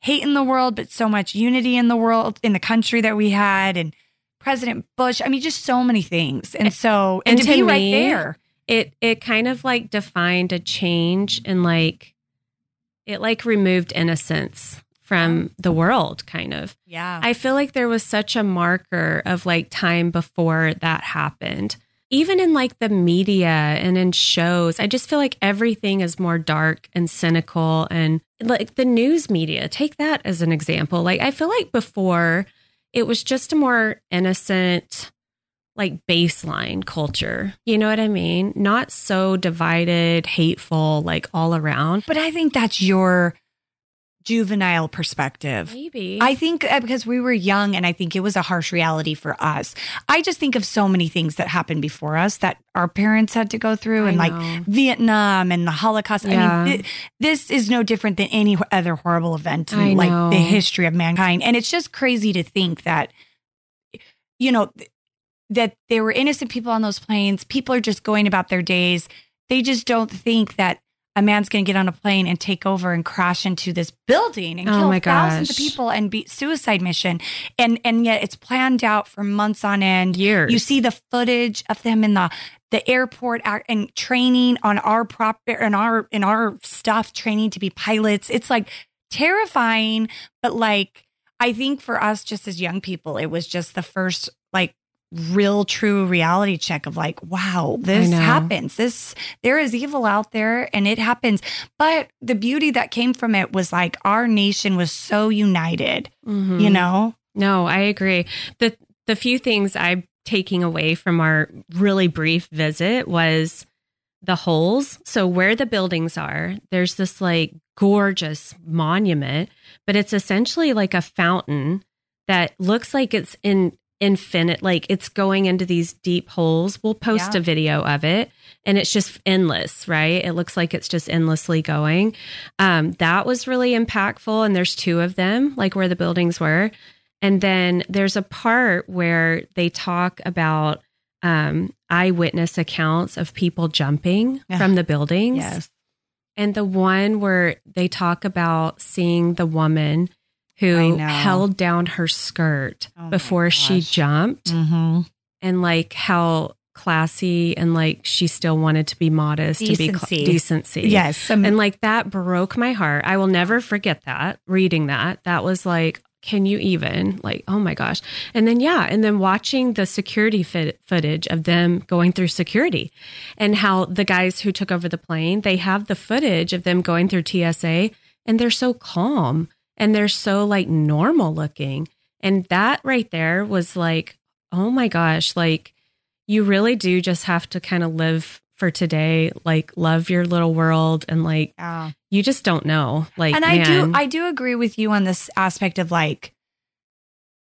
hate in the world, but so much unity in the world, in the country that we had, and President Bush. I mean, just so many things. And so, and, And to, to be right there. It it kind of like defined a change and like it like removed innocence from oh. the world kind of. Yeah. I feel like there was such a marker of like time before that happened. Even in like the media and in shows, I just feel like everything is more dark and cynical and like the news media. Take that as an example. Like I feel like before it was just a more innocent like baseline culture. You know what I mean? Not so divided, hateful like all around. but I think that's your juvenile perspective. Maybe. I think uh, because we were young and I think it was a harsh reality for us. I just think of so many things that happened before us that our parents had to go through and like. Vietnam and the Holocaust. I mean, thi- this is no different than any other horrible event I in like know. the history of mankind. And it's just crazy to think that, you know, th- that there were innocent people on those planes. People are just going about their days. They just don't think that a man's going to get on a plane and take over and crash into this building and Oh kill my thousands of people and be suicide mission. And and yet it's planned out for months on end. years. You see the footage of them in the the airport and training on our prop in our in our stuff, training to be pilots. It's like terrifying, but like I think for us, just as young people, it was just the first real true reality check of like wow this happens this there is evil out there and it happens but the beauty that came from it was like our nation was so united Mhm. you know No, I agree. The the few things I'm taking away from our really brief visit was the holes. So where the buildings are, there's this like gorgeous monument, but it's essentially like a fountain that looks like it's in infinite like it's going into these deep holes. We'll post Yeah. a video of it and it's just endless, right? It looks like it's just endlessly going. Um that was really impactful and there's two of them like where the buildings were. And then there's a part where they talk about um, eyewitness accounts of people jumping Yeah. from the buildings. yes And the one where they talk about seeing the woman who held down her skirt Oh before she jumped Mm-hmm. and like how classy and like she still wanted to be modest and be Decency. cl- decency. Yes. um, And like that broke my heart. I will never forget that reading that. That was like, can you even? Like, oh my gosh. And then, yeah. And then watching the security fit- footage of them going through security and how the guys who took over the plane, they have the footage of them going through TSA and they're so calm and they're so like normal looking. And that right there was like, oh my gosh, like you really do just have to kind of live for today, like love your little world and like yeah. you just don't know. Like and I do I do agree with you on this aspect of like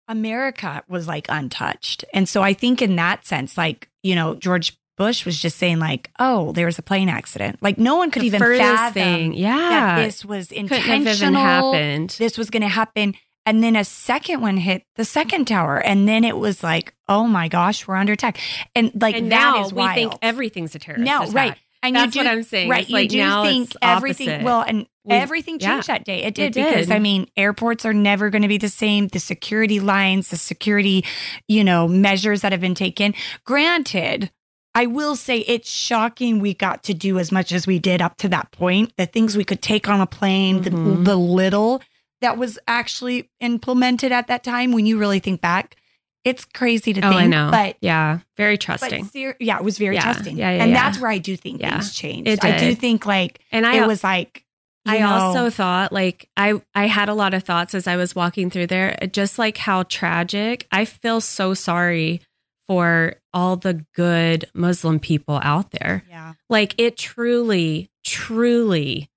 America was like untouched. And so I think in that sense, like, you know, George Bush was just saying, like, oh, there was a plane accident. Like no one could the even fathom thing. that Yeah. this was intentional. happened. This was gonna happen. And then a second one hit the second tower. And then it was like, oh my gosh, we're under attack. And like and now we wild. think everything's a terrorist. No, attack. right. And That's you do, what I'm saying. Right. It's you like do now think everything opposite. well and We- everything yeah, changed that day. It did it because did. I mean airports are never going to be the same. The security lines, the security, you know, measures that have been taken. Granted, I will say it's shocking we got to do as much as we did up to that point. The things we could take on a plane, Mhm. the, the little that was actually implemented at that time. When you really think back, it's crazy to Oh, think. I know. But yeah, very but trusting. ser- yeah, it was very Yeah, trusting. yeah, yeah, and yeah. that's where I do think things changed. I do think like and I it was like I know, also thought like I I had a lot of thoughts as I was walking through there, just like how tragic. I feel so sorry for all the good Muslim people out there. yeah. Like it truly, truly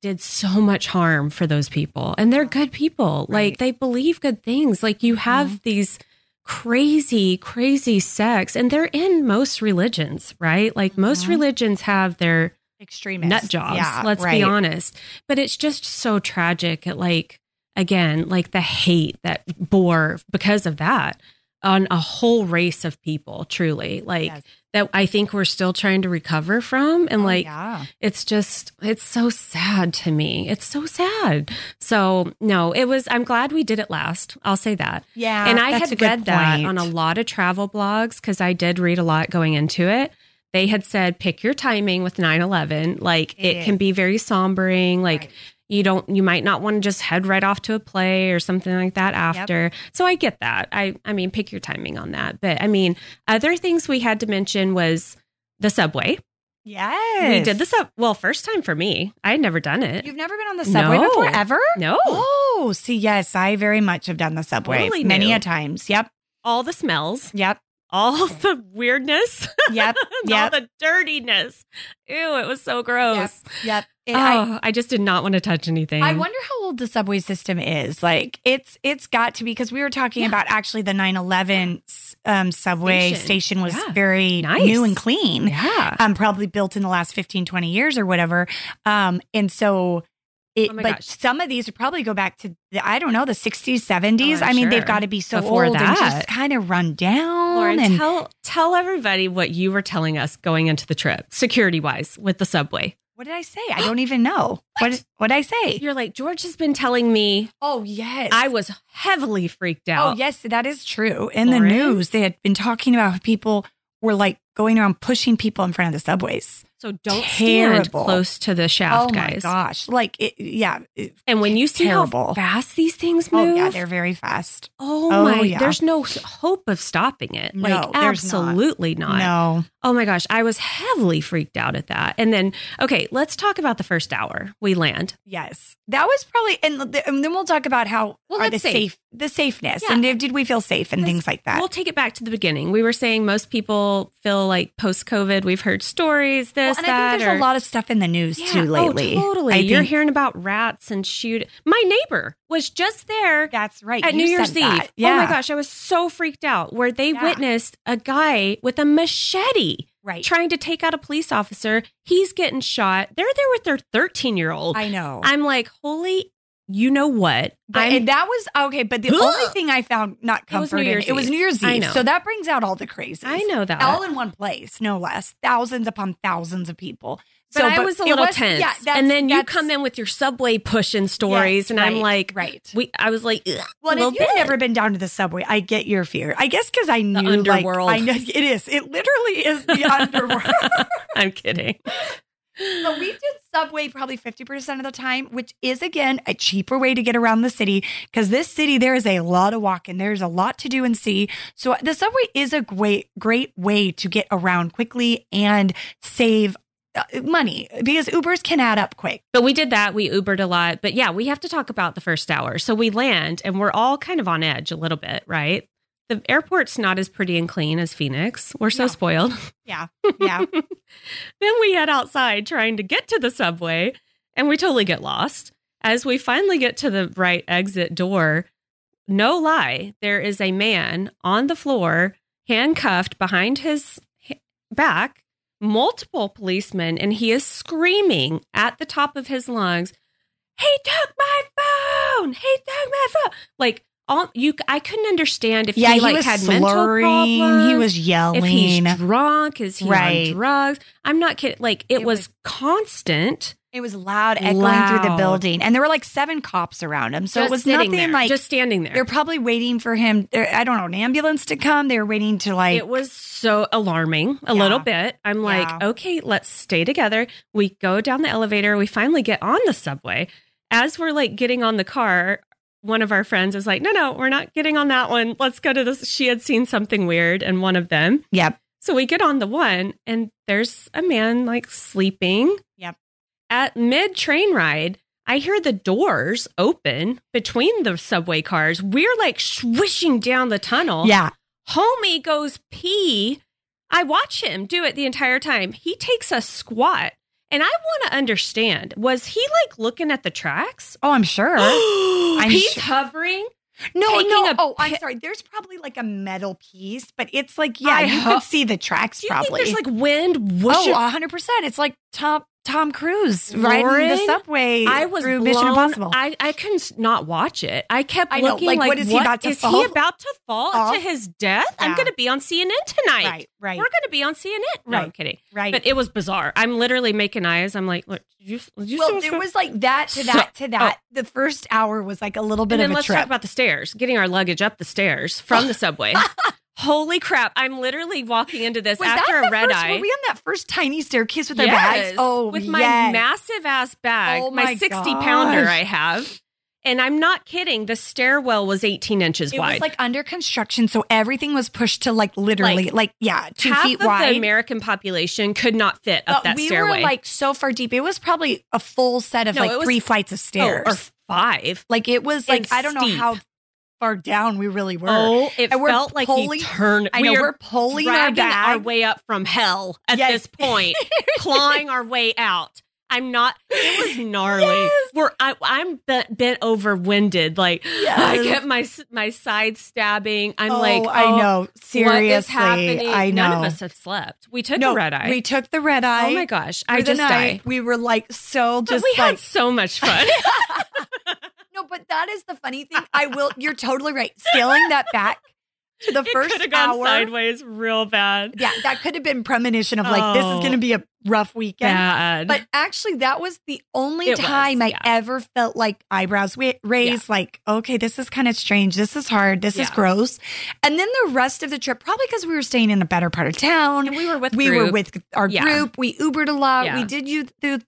did so much harm for those people. And they're good people. Right. Like they believe good things. Like you have Mhm. these crazy, crazy sects, and they're in most religions, right? Like most Mhm. religions have their extremists. nut jobs. Yeah, let's right. be honest. But it's just so tragic. At like again, like the hate that bore because of that on a whole race of people. Truly, like Yes. that. I think we're still trying to recover from, and Oh, like yeah. it's just it's so sad to me. It's so sad. So no, it was. I'm glad we did it last. I'll say that. Yeah. And I had read that on a lot of travel blogs because I did read a lot going into it. They had said pick your timing with 9 11. Like It it, can be very sombering. Like Right. You don't, you might not want to just head right off to a play or something like that after. So I get that. I, I mean, pick your timing on that. But I mean, other things we had to mention was the subway. Yes. We did the sub. Well, first time for me. I had never done it. You've never been on the subway No. before, ever? no, Oh, see, yes, I very much have done the subway Totally many new. a times. Yep. all the smells, Yep. All the weirdness. Yep. Yep. all the dirtiness. Ew, it was so gross. Yep. And I, Oh, I, just did not want to touch anything. I wonder how old the subway system is. Like it's it's got to be because we were talking Yeah. about actually the 9/11 um, subway Station. station, was Yeah. very Nice. new and clean. Yeah. Um, probably built in the last 15, 20 years or whatever. Um, and so it, Oh but gosh. some of these would probably go back to the, I don't know the 60s, 70s. Oh, I mean, they've got to be so Before old and that. just kind of run down. Lauren, and tell tell everybody what you were telling us going into the trip, security wise, with the subway. what did I say? I don't even know. What what did I say? You're like George has been telling me. Oh yes, I was heavily freaked oh, out. Oh, yes, that is true. In Lauren? the news, they had been talking about how people were like going around pushing people in front of the subways. So don't stand close to the shaft, guys. oh my guys. gosh! Like, it, yeah. it- And when you see Terrible. how fast these things move, oh yeah, they're very fast. oh, Oh, my, yeah. there's no hope of stopping it. No, like there's not. absolutely not. No, Oh my gosh, I was heavily freaked out at that. And then, okay, let's talk about the first hour. We land. yes, that was probably, and, th- and then we'll talk about how Well, are the let's safe, the safeness, Yeah. and did, did we feel safe and Let's- things like that. We'll take it back to the beginning. We were saying most people feel like post COVID, we've heard stories, Well, and that. I think there's or, a lot of stuff in the news Yeah, too oh, lately. Oh, totally. I You're think- hearing about rats and shoot. My neighbor was just there That's right. at You New Year's said Eve. Yeah. Oh my gosh, I was so freaked out where they Yeah. witnessed a guy with a machete Right. trying to take out a police officer. He's getting shot. They're there with their 13 year old. I know. I'm like, holy you know what? But and that was okay. But the only thing I found not it was New Year's, it was New Year's Eve. So that brings out all the crazies. I know that. all in one place, no less. Thousands upon thousands of people. but so, I was a little was- tense. Yeah, that's- and then you come in with your subway pushing stories, Yes, and I'm like, right. we. I was like, Well, a and little if you've bit. never been down to the subway, I get your fear. I guess because I knew like, underworld. I know it is. It literally is the underworld. I'm kidding. But we did subway probably 50% of the time, which is again a cheaper way to get around the city because this city, there is a lot of walking. There's a lot to do and see. So the subway is a great, great way to get around quickly and save uh, money because Ubers can add up quick. But we did that. We Ubered a lot. But yeah, we have to talk about the first hour. So we land and we're all kind of on edge a little bit, right? The airport's not as pretty and clean as Phoenix. We're so No. spoiled. Yeah. Yeah. then we head outside trying to get to the subway and we totally get lost. As we finally get to the right exit door, no lie, there is a man on the floor, handcuffed behind his back, multiple policemen, and he is screaming at the top of his lungs, He took my phone! He took my phone! Like, all you, I couldn't understand if yeah. he, like was had mental problems He was yelling. if he's drunk, is he Right. on drugs? I'm not kidding. Like it, It was, was- constant. It was loud, echoing through the building, and there were like seven cops around him. So just it was nothing there, like just standing there. they're probably waiting for him. I don't know, an ambulance to come. They were waiting to like. it was so alarming a Yeah. little bit. I'm like, Yeah. okay, let's stay together. We go down the elevator. We finally get on the subway. As we're like getting on the car, one of our friends is like, no, no, we're not getting on that one. Let's go to this. She had seen something weird in one of them. yep. So we get on the one, and there's a man like sleeping. Yep. At mid train ride, I hear the doors open between the subway cars. We're like swishing down the tunnel. Yeah. Homie goes pee. I watch him do it the entire time. He takes a squat. And I want to understand was he like looking at the tracks? Oh, I'm sure. I'm He's sure- hovering. No, no. oh, I'm sorry. There's probably like a metal piece, but it's like, yeah, I you ho- could see the tracks Do you probably. think there's like wind whooshing? oh, 100%. It's like Tom Tom Cruise riding the subway I was through blown. Mission Impossible. I, I couldn't not watch it. I kept I know, looking like, like, what is he about to is fall he about to fall off? to his death? I'm going to be on CNN tonight. right, right, We're going to be on CNN. No, I'm Right. kidding. right. But it was bizarre. I'm literally making eyes. I'm like, look, did you, you well, it was like that to So- that to oh. that. The first hour was like a little bit and of then a let's trip. talk about the stairs, getting our luggage up the stairs from the subway. Holy crap. I'm literally walking into this was after a red first, eye. Were we on that first tiny staircase with Yes, our bags? Oh, with my massive ass bag, Oh my, my 60 pounder. I have. And I'm not kidding. The stairwell was 18 inches It wide. was like under construction, so everything was pushed to like literally, Like, like, yeah, two half feet of wide. the American population could not fit up But that we stairway. were like so far deep. It was probably a full set of No, like was- three flights of oh, stairs. or five. like it was like and I don't know how far down we really were. Oh, it And felt like pulling- we turned. I know we are we're pulling our our way up from hell at Yes. this point, clawing our way out. I'm not. It was gnarly. Yes. We're. I, I'm bent, bent over, winded. Like I Yes. get my my side stabbing. I'm oh, like, I oh, know. Seriously, What is happening? I know. None of us have slept. We took no, the red eye. We took the red oh eye. oh my gosh, I just night. died. We were like so But just we like had so much fun. no, but that is the funny thing. I will. You're totally right. Scaling that back to the it first could have gone hour. sideways real bad. Yeah, that could have been premonition of like this is Oh. going to be a rough weekend. Bad. But actually, that was the only It was, time I ever felt like eyebrows raised. Like, okay, this is kind of strange. This is hard. This is gross. And then the rest of the trip, probably because we were staying in a better part of town. and we were with we were with our Yeah. group. We Ubered a lot. Yeah. We did you the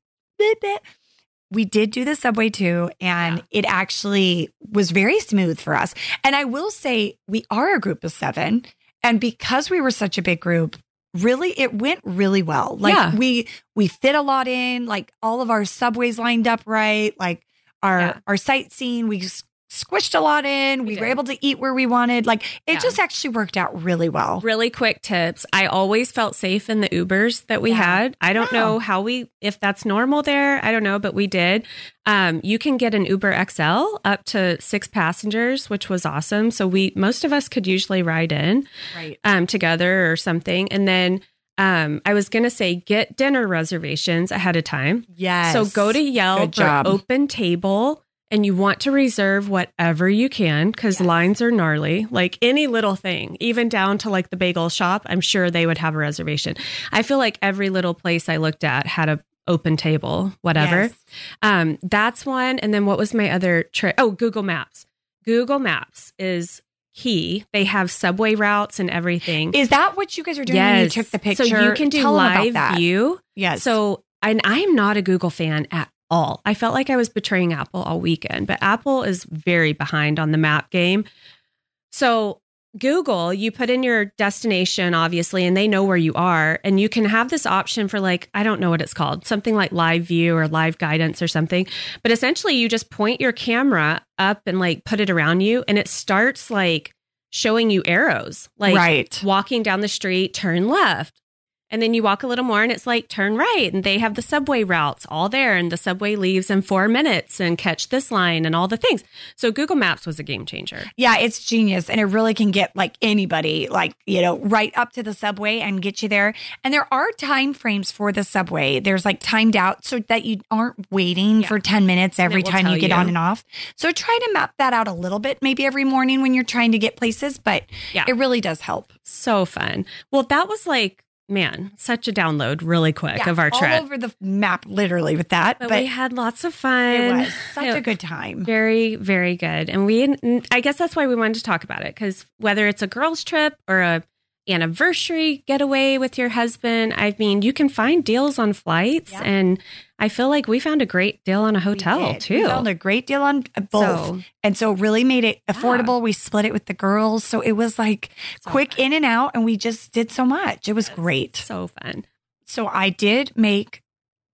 we did do the subway too, and Yeah. it actually was very smooth for us. And I will say, we are a group of seven, and because we were such a big group, really it went really well. Like Yeah. we we fit a lot in. Like all of our subways lined up right. Like our Yeah. our sightseeing, we squished a lot in. We, We were able to eat where we wanted. Like it Yeah. just actually worked out really well. Really quick tips. I always felt safe in the Ubers that we Yeah. had. I don't Yeah. know how we, if that's normal there. I don't know, but we did. Um, you can get an Uber XL up to six passengers, which was awesome. So we, most of us could usually ride in Right. um, together or something. And then um, I was going to say, get dinner reservations ahead of time. Yes. So go to Yelp or Open Table and you want to reserve whatever you can because Yes. lines are gnarly, like any little thing, even down to like the bagel shop, I'm sure they would have a reservation. I feel like every little place I looked at had a open table, whatever. Yes. Um, that's one. And then what was my other trick? Oh, Google Maps. Google Maps is key. They have subway routes and everything. Is that what you guys are doing when you took the picture? So you can do Tell live view. Yes. So, and I'm not a Google fan at all. I felt like I was betraying Apple all weekend, but Apple is very behind on the map game. So, Google, you put in your destination, obviously, and they know where you are. And you can have this option for, like, I don't know what it's called, something like live view or live guidance or something. But essentially, you just point your camera up and, like, put it around you, and it starts, like, showing you arrows. Like, right. walking down the street, turn left. And then you walk a little more and it's like turn right. And they have the subway routes all there. And the subway leaves in four minutes and catch this line and all the things. So Google Maps was a game changer. Yeah, it's genius. And it really can get like anybody, like, you know, right up to the subway and get you there. And there are time frames for the subway. There's like timed out so that you aren't waiting Yeah. for 10 minutes every time you get you. on and off. So try to map that out a little bit, maybe every morning when you're trying to get places, but Yeah. it really does help. So fun. Well, that was like, man, such a download really quick Yeah, of our all trip. over the map, literally, with that. But, But, we had lots of fun. it was such It- a good time. Very, very good. And we, I guess that's why we wanted to talk about it because whether it's a girls' trip or a anniversary getaway with your husband, I mean, you can find deals on flights. Yeah. And I feel like we found a great deal on a hotel too. We found a great deal on uh, both. So, And so it really made it affordable. We split it with the girls. So it was like So quick fun. in and out. And we just did so much. It was great. so fun. So I did make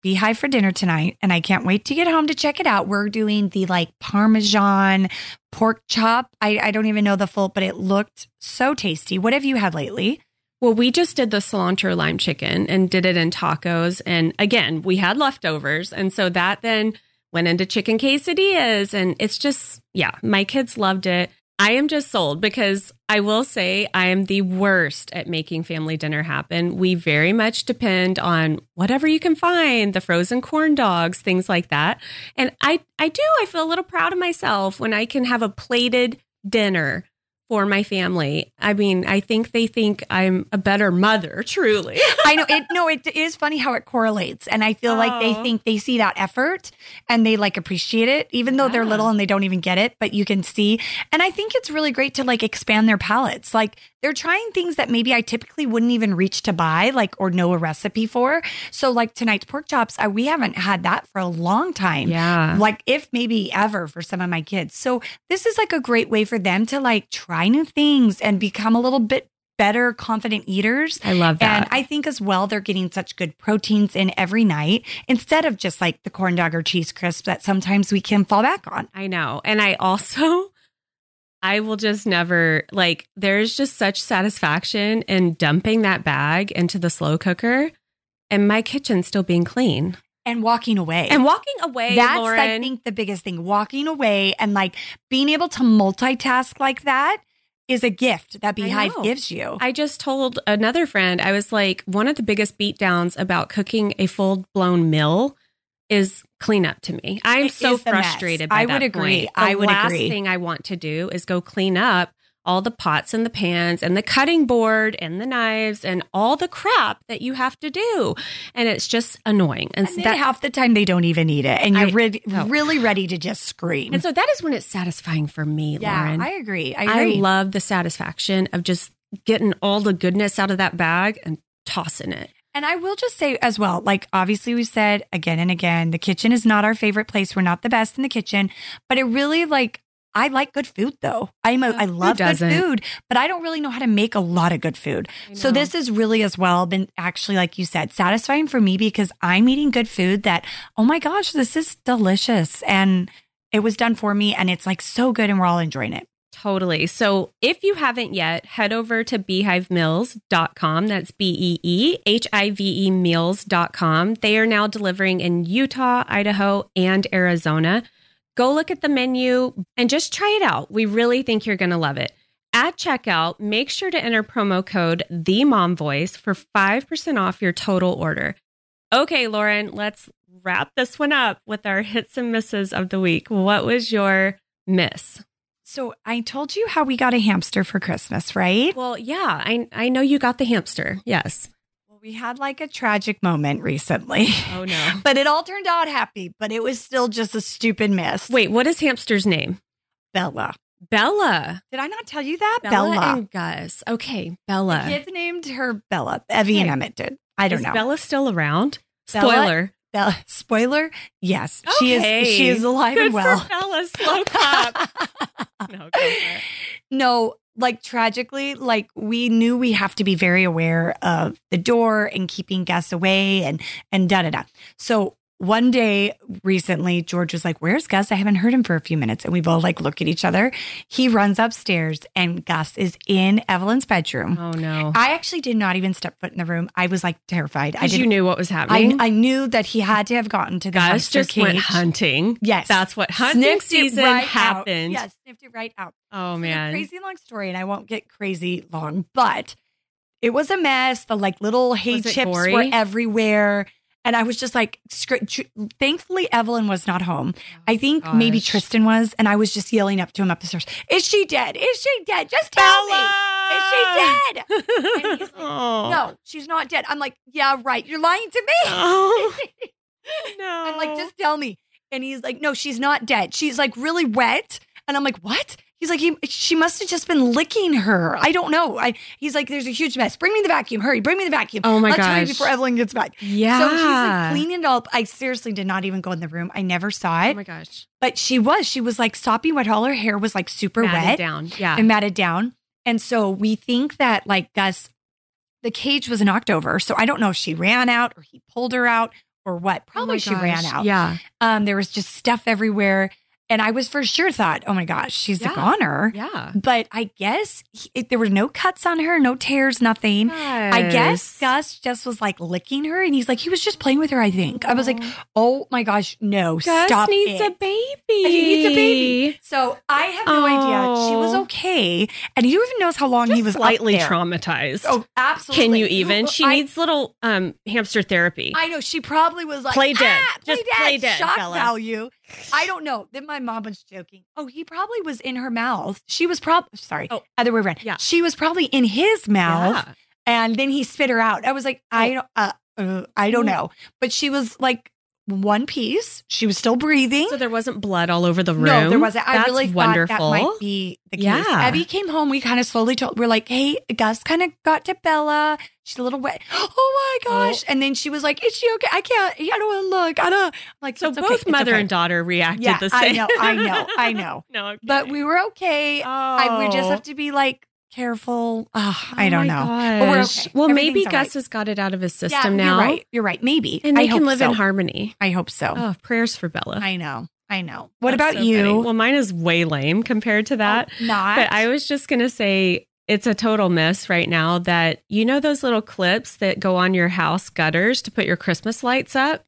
beehive for dinner tonight. And I can't wait to get home to check it out. We're doing the like Parmesan pork chop. I, I don't even know the full, but it looked so tasty. What have you had lately? Well, we just did the cilantro lime chicken and did it in tacos. And again, we had leftovers. And so that then went into chicken quesadillas. And it's just, yeah, my kids loved it. I am just sold because I will say I am the worst at making family dinner happen. We very much depend on whatever you can find, the frozen corn dogs, things like that. And I, I do, I feel a little proud of myself when I can have a plated dinner for my family. I mean, I think they think I'm a better mother, truly. I know it. No, it is funny how it correlates, and I feel like they Oh. think they see that effort and they like appreciate it, even though they're little and they don't even get it. But you can see, and I think it's really great to like expand their palates. Like they're trying things that maybe I typically wouldn't even reach to buy, like or know a recipe for. So like tonight's pork chops, I, we haven't had that for a long time. Yeah. Like if maybe ever for some of my kids. So this is like a great way for them to like try new things and become a little bit better confident eaters. I love that. And I think as well, they're getting such good proteins in every night instead of just like the corn dog or cheese crisp that sometimes we can fall back on. I know. And I also, I will just never, like, there's just such satisfaction in dumping that bag into the slow cooker and my kitchen still being clean And walking away. and walking away. That's, Lauren, I think, the biggest thing. Walking away and like being able to multitask like that is a gift that Beehive gives you. I just told another friend, I was like, one of the biggest beatdowns about cooking a full blown meal is cleanup to me. I'm It so frustrated by I would agree. I The would last agree. thing I want to do is go clean up all the pots and the pans and the cutting board and the knives and all the crap that you have to do. And it's just annoying. And, and that, half the time they don't even eat it. And you're I- re- no. really ready to just scream. and so that is when it's satisfying for me, yeah, Lauren. I agree. I I love the satisfaction of just getting all the goodness out of that bag and tossing it. And I will just say as well, like obviously we said again and again, the kitchen is not our favorite place. We're not the best in the kitchen, but it really like I like good food though. I'm a, I love good food, but I don't really know how to make a lot of good food. So this has really as well been actually like you said, satisfying for me because I'm eating good food that oh my gosh, this is delicious and it was done for me and it's like so good and we're all enjoying it. Totally. So if you haven't yet, head over to beehivemeals.com. That's B E E H I V E meals.com. They are now delivering in Utah, Idaho, and Arizona. Go look at the menu and just try it out. We really think you're going to love it. At checkout, make sure to enter promo code the mom voice for 5% off your total order. Okay, Lauren, let's wrap this one up with our hits and misses of the week. What was your miss? So I told you how we got a hamster for Christmas, right? Well, yeah, I I know you got the hamster. Yes. We had like a tragic moment recently. Oh no. But it all turned out happy, but it was still just a stupid mess. Wait, what is hamster's name? Bella. Bella. Did I not tell you that? Bella, and Gus. Okay, Bella. The kids named her Bella. Evie and Emmett did. I don't is know. Bella still around? Bella- Spoiler. Bella. Spoiler. Yes, she is. She is alive Good and well. Bella. Slow clap. no, go for it. no, like tragically, like we knew we have to be very aware of the door and keeping guests away and and da da da. So one day recently, George was like, Where's Gus? I haven't heard him for a few minutes. And we both like look at each other. He runs upstairs and Gus is in Evelyn's bedroom. Oh no. I actually did not even step foot in the room. I was like terrified. I you knew what was happening. I knew that he had to have gotten to the Gus just went hunting. Yes. That's what hunting Sniffed season right happened. Yes, sniffed it right out. Oh It's man. crazy long story, and I won't get crazy long, but it was a mess. The like little hay chips gory? were everywhere. And I was just like, thankfully, Evelyn was not home. Oh I think maybe Tristan was. And I was just yelling up to him up the stairs, Is she dead? Is she dead? Just tell me. Is she dead? And he's like, oh. No, she's not dead. I'm like, Yeah, right. You're lying to me. Oh, no. I'm like, just tell me. And he's like, no, she's not dead. She's like really wet. And I'm like, what? He's like, he, she must have just been licking her. I don't know. I, he's like, there's a huge mess. Bring me the vacuum. Hurry, bring me the vacuum. Oh my Let's hurry gosh. before Evelyn gets back. Yeah. So she's like cleaning it all up. I seriously did not even go in the room. I never saw it. Oh my gosh. but she was. She was like soppy wet. All her hair was like super Matted wet down. Yeah. and matted down. And so we think that like Gus, the cage was knocked over. So I don't know if she ran out or he pulled her out or what. Oh Probably my she ran out. Yeah. Um, there was just stuff everywhere. And I was for sure thought, oh my gosh, she's Yeah. a goner. Yeah. But I guess he, it, there were no cuts on her, no tears, nothing. I guess Gus just was like licking her and he's like, he was just playing with her, I think. I was like, oh my gosh, no, Gus stop needs it. a baby. He needs a baby. So I have no idea. She was okay. And who even knows how long he Just was up slightly traumatized. Oh, absolutely. Can you even? She I- needs little um hamster therapy. I know she probably was like Play dead. "Ah, Just play dead, Shock Bella." value. I don't know. Then my mom was joking. Oh, he probably was in her mouth. She was probably sorry. Oh. other way around. Yeah. she was probably in his mouth, Yeah. and then he spit her out. I was like, I Oh. don't, uh, uh, I don't know. But she was like one piece. She was still breathing. So there wasn't blood all over the room. No, there wasn't. I really wonderful. thought that might be the case. Yeah. Abby came home. We kind of slowly told. We're like, "Hey, Gus kind of got to Bella. She's a little wet. Oh my oh. gosh!" And then she was like, "Is she okay? I can't. I don't want to look. I don't." I'm like, so "It's okay, both it's mother okay." and daughter reacted Yeah, the same. I know, I know, I know. no, okay. But we were okay. oh. I, we just oh. have to be like careful. Ugh, oh I Oh don't my know. But we're okay. Well, maybe Gus right. has got it out of his Yeah, system now. You're right. You're right. Maybe. And they I can live so. in harmony. I hope so. Oh, prayers for Bella. I know. I know. What That's about so you? funny. Well, mine is way lame compared to oh, that. Oh, not. But I was just going to say it's a total miss right now that you know those little clips that go on your house gutters to put your Christmas lights up?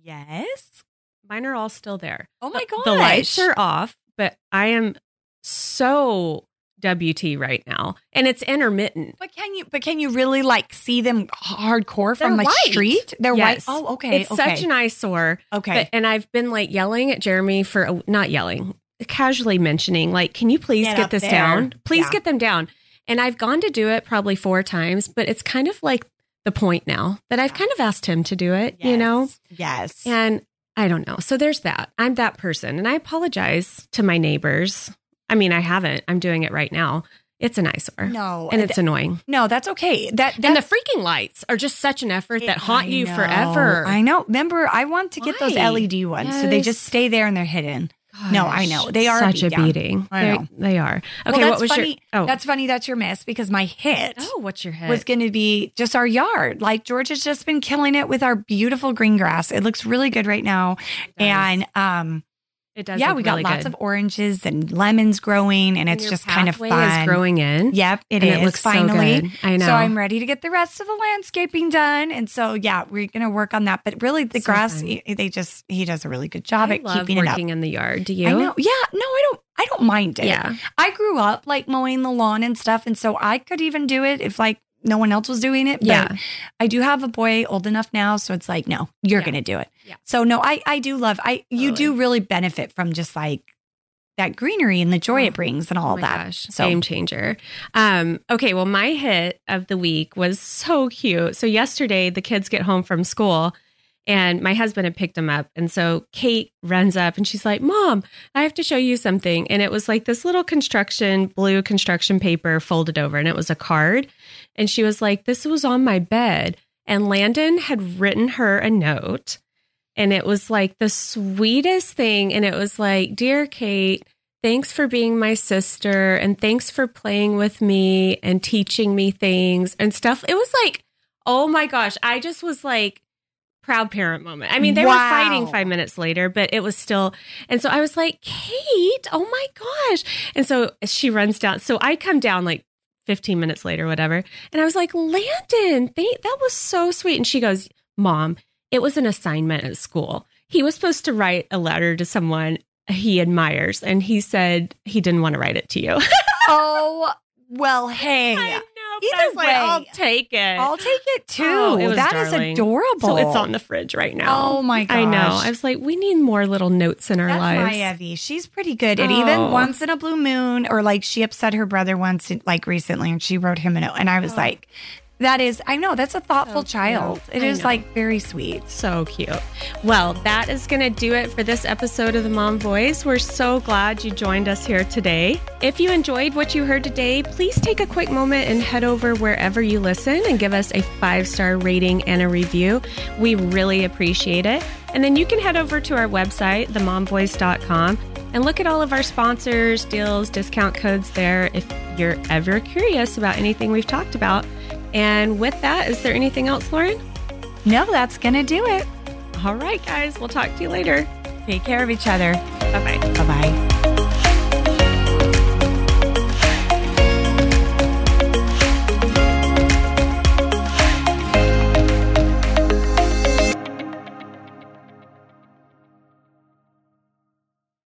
yes. Mine are all still there. Oh my god. The lights are off, but I am so WT right now. And it's intermittent. But can you? But can you really like see them hardcore from They're the white. street? They're Yes. white. Oh, okay. It's okay. such an eyesore. okay. But, and I've been like yelling at Jeremy for not yelling, casually mentioning, like, can you please Get get, this there. down? Please Yeah. get them down. And I've gone to do it probably four times, but it's kind of like the point now that I've kind of asked him to do it, you know? Yes. And I don't know. So there's that. I'm that person. And I apologize to my neighbors. I mean, I haven't. I'm doing it right now. It's an eyesore. no, And it's annoying. no. That's okay. That And the freaking lights are just such an effort that I haunt you know. forever. I know. Remember, I want to get those LED ones, so they just stay there and they're hidden. No, I know. They are a such a beating. I They- know. They are. Well, Okay, that's what was funny. your? Oh, That's funny. That's your miss because my hit. oh, what's your hit? Was going to be just our yard. Like George has just been killing it with our beautiful green grass. It looks really good right now. And um, it does. yeah, we got really lots good. of oranges and lemons growing, and, it's your just kind of fun. Is growing in. Yep, it and is. It looks so finally. good. I know. So I'm ready to get the rest of the landscaping done, and so yeah, we're gonna work on that. But really, the So grass, he- they just he does a really good job I at keeping it up. working in the yard. Do you? I know. Yeah, no, I don't. I don't mind it. Yeah. I grew up like mowing the lawn and stuff, and so I could even do it if like no one else was doing it. But Yeah. I do have a boy old enough now, so it's like, no, you're Yeah. gonna do it. Yeah. So no, I I do love I you do really benefit from just like that greenery and the joy Oh, it brings and all Oh that. gosh, So game changer. Um, okay, well, my hit of the week was so cute. So yesterday, the kids get home from school, and my husband had picked him up, and so Kate runs up and she's like, "Mom, I have to show you something." And it was like this little construction blue construction paper folded over, and it was a card. And she was like, "This was on my bed," and Landon had written her a note. And it was like the sweetest thing. And it was like, Dear Kate, thanks for being my sister and thanks for playing with me and teaching me things and stuff. It was like, oh my gosh, I just was like proud parent moment. I mean, they were fighting 5 minutes later, but it was still and so I was like, "Kate, oh my gosh." And so she runs down. So I come down like 15 minutes later whatever, and I was like, "Landon, thank, that was so sweet." And she goes, "Mom, it was an assignment at school. He was supposed to write a letter to someone he admires, and he said he didn't want to write it to you. Oh well, hey. I know. but Either I was way, I'll take it. I'll take it too. Oh, it was that is darling. adorable. so it's on the fridge right now. Oh my gosh. I know. I was like, we need more little notes in our That's lives. my Evie. She's pretty good. And Oh. even once in a blue moon, or like she upset her brother once, like recently, and she wrote him a note. And I was Oh. like, that is, I know, that's a thoughtful So child. It I is know. like very sweet. So cute. Well, that is going to do it for this episode of The Mom Voice. We're so glad you joined us here today. If you enjoyed what you heard today, please take a quick moment and head over wherever you listen and give us a five star rating and a review. We really appreciate it. And then you can head over to our website, themomvoice.com, and look at all of our sponsors, deals, discount codes there if you're ever curious about anything we've talked about. And with that, is there anything else, Lauren? No, that's going to do it. All right, guys, we'll talk to you later. Take care of each other. Bye bye. Bye bye.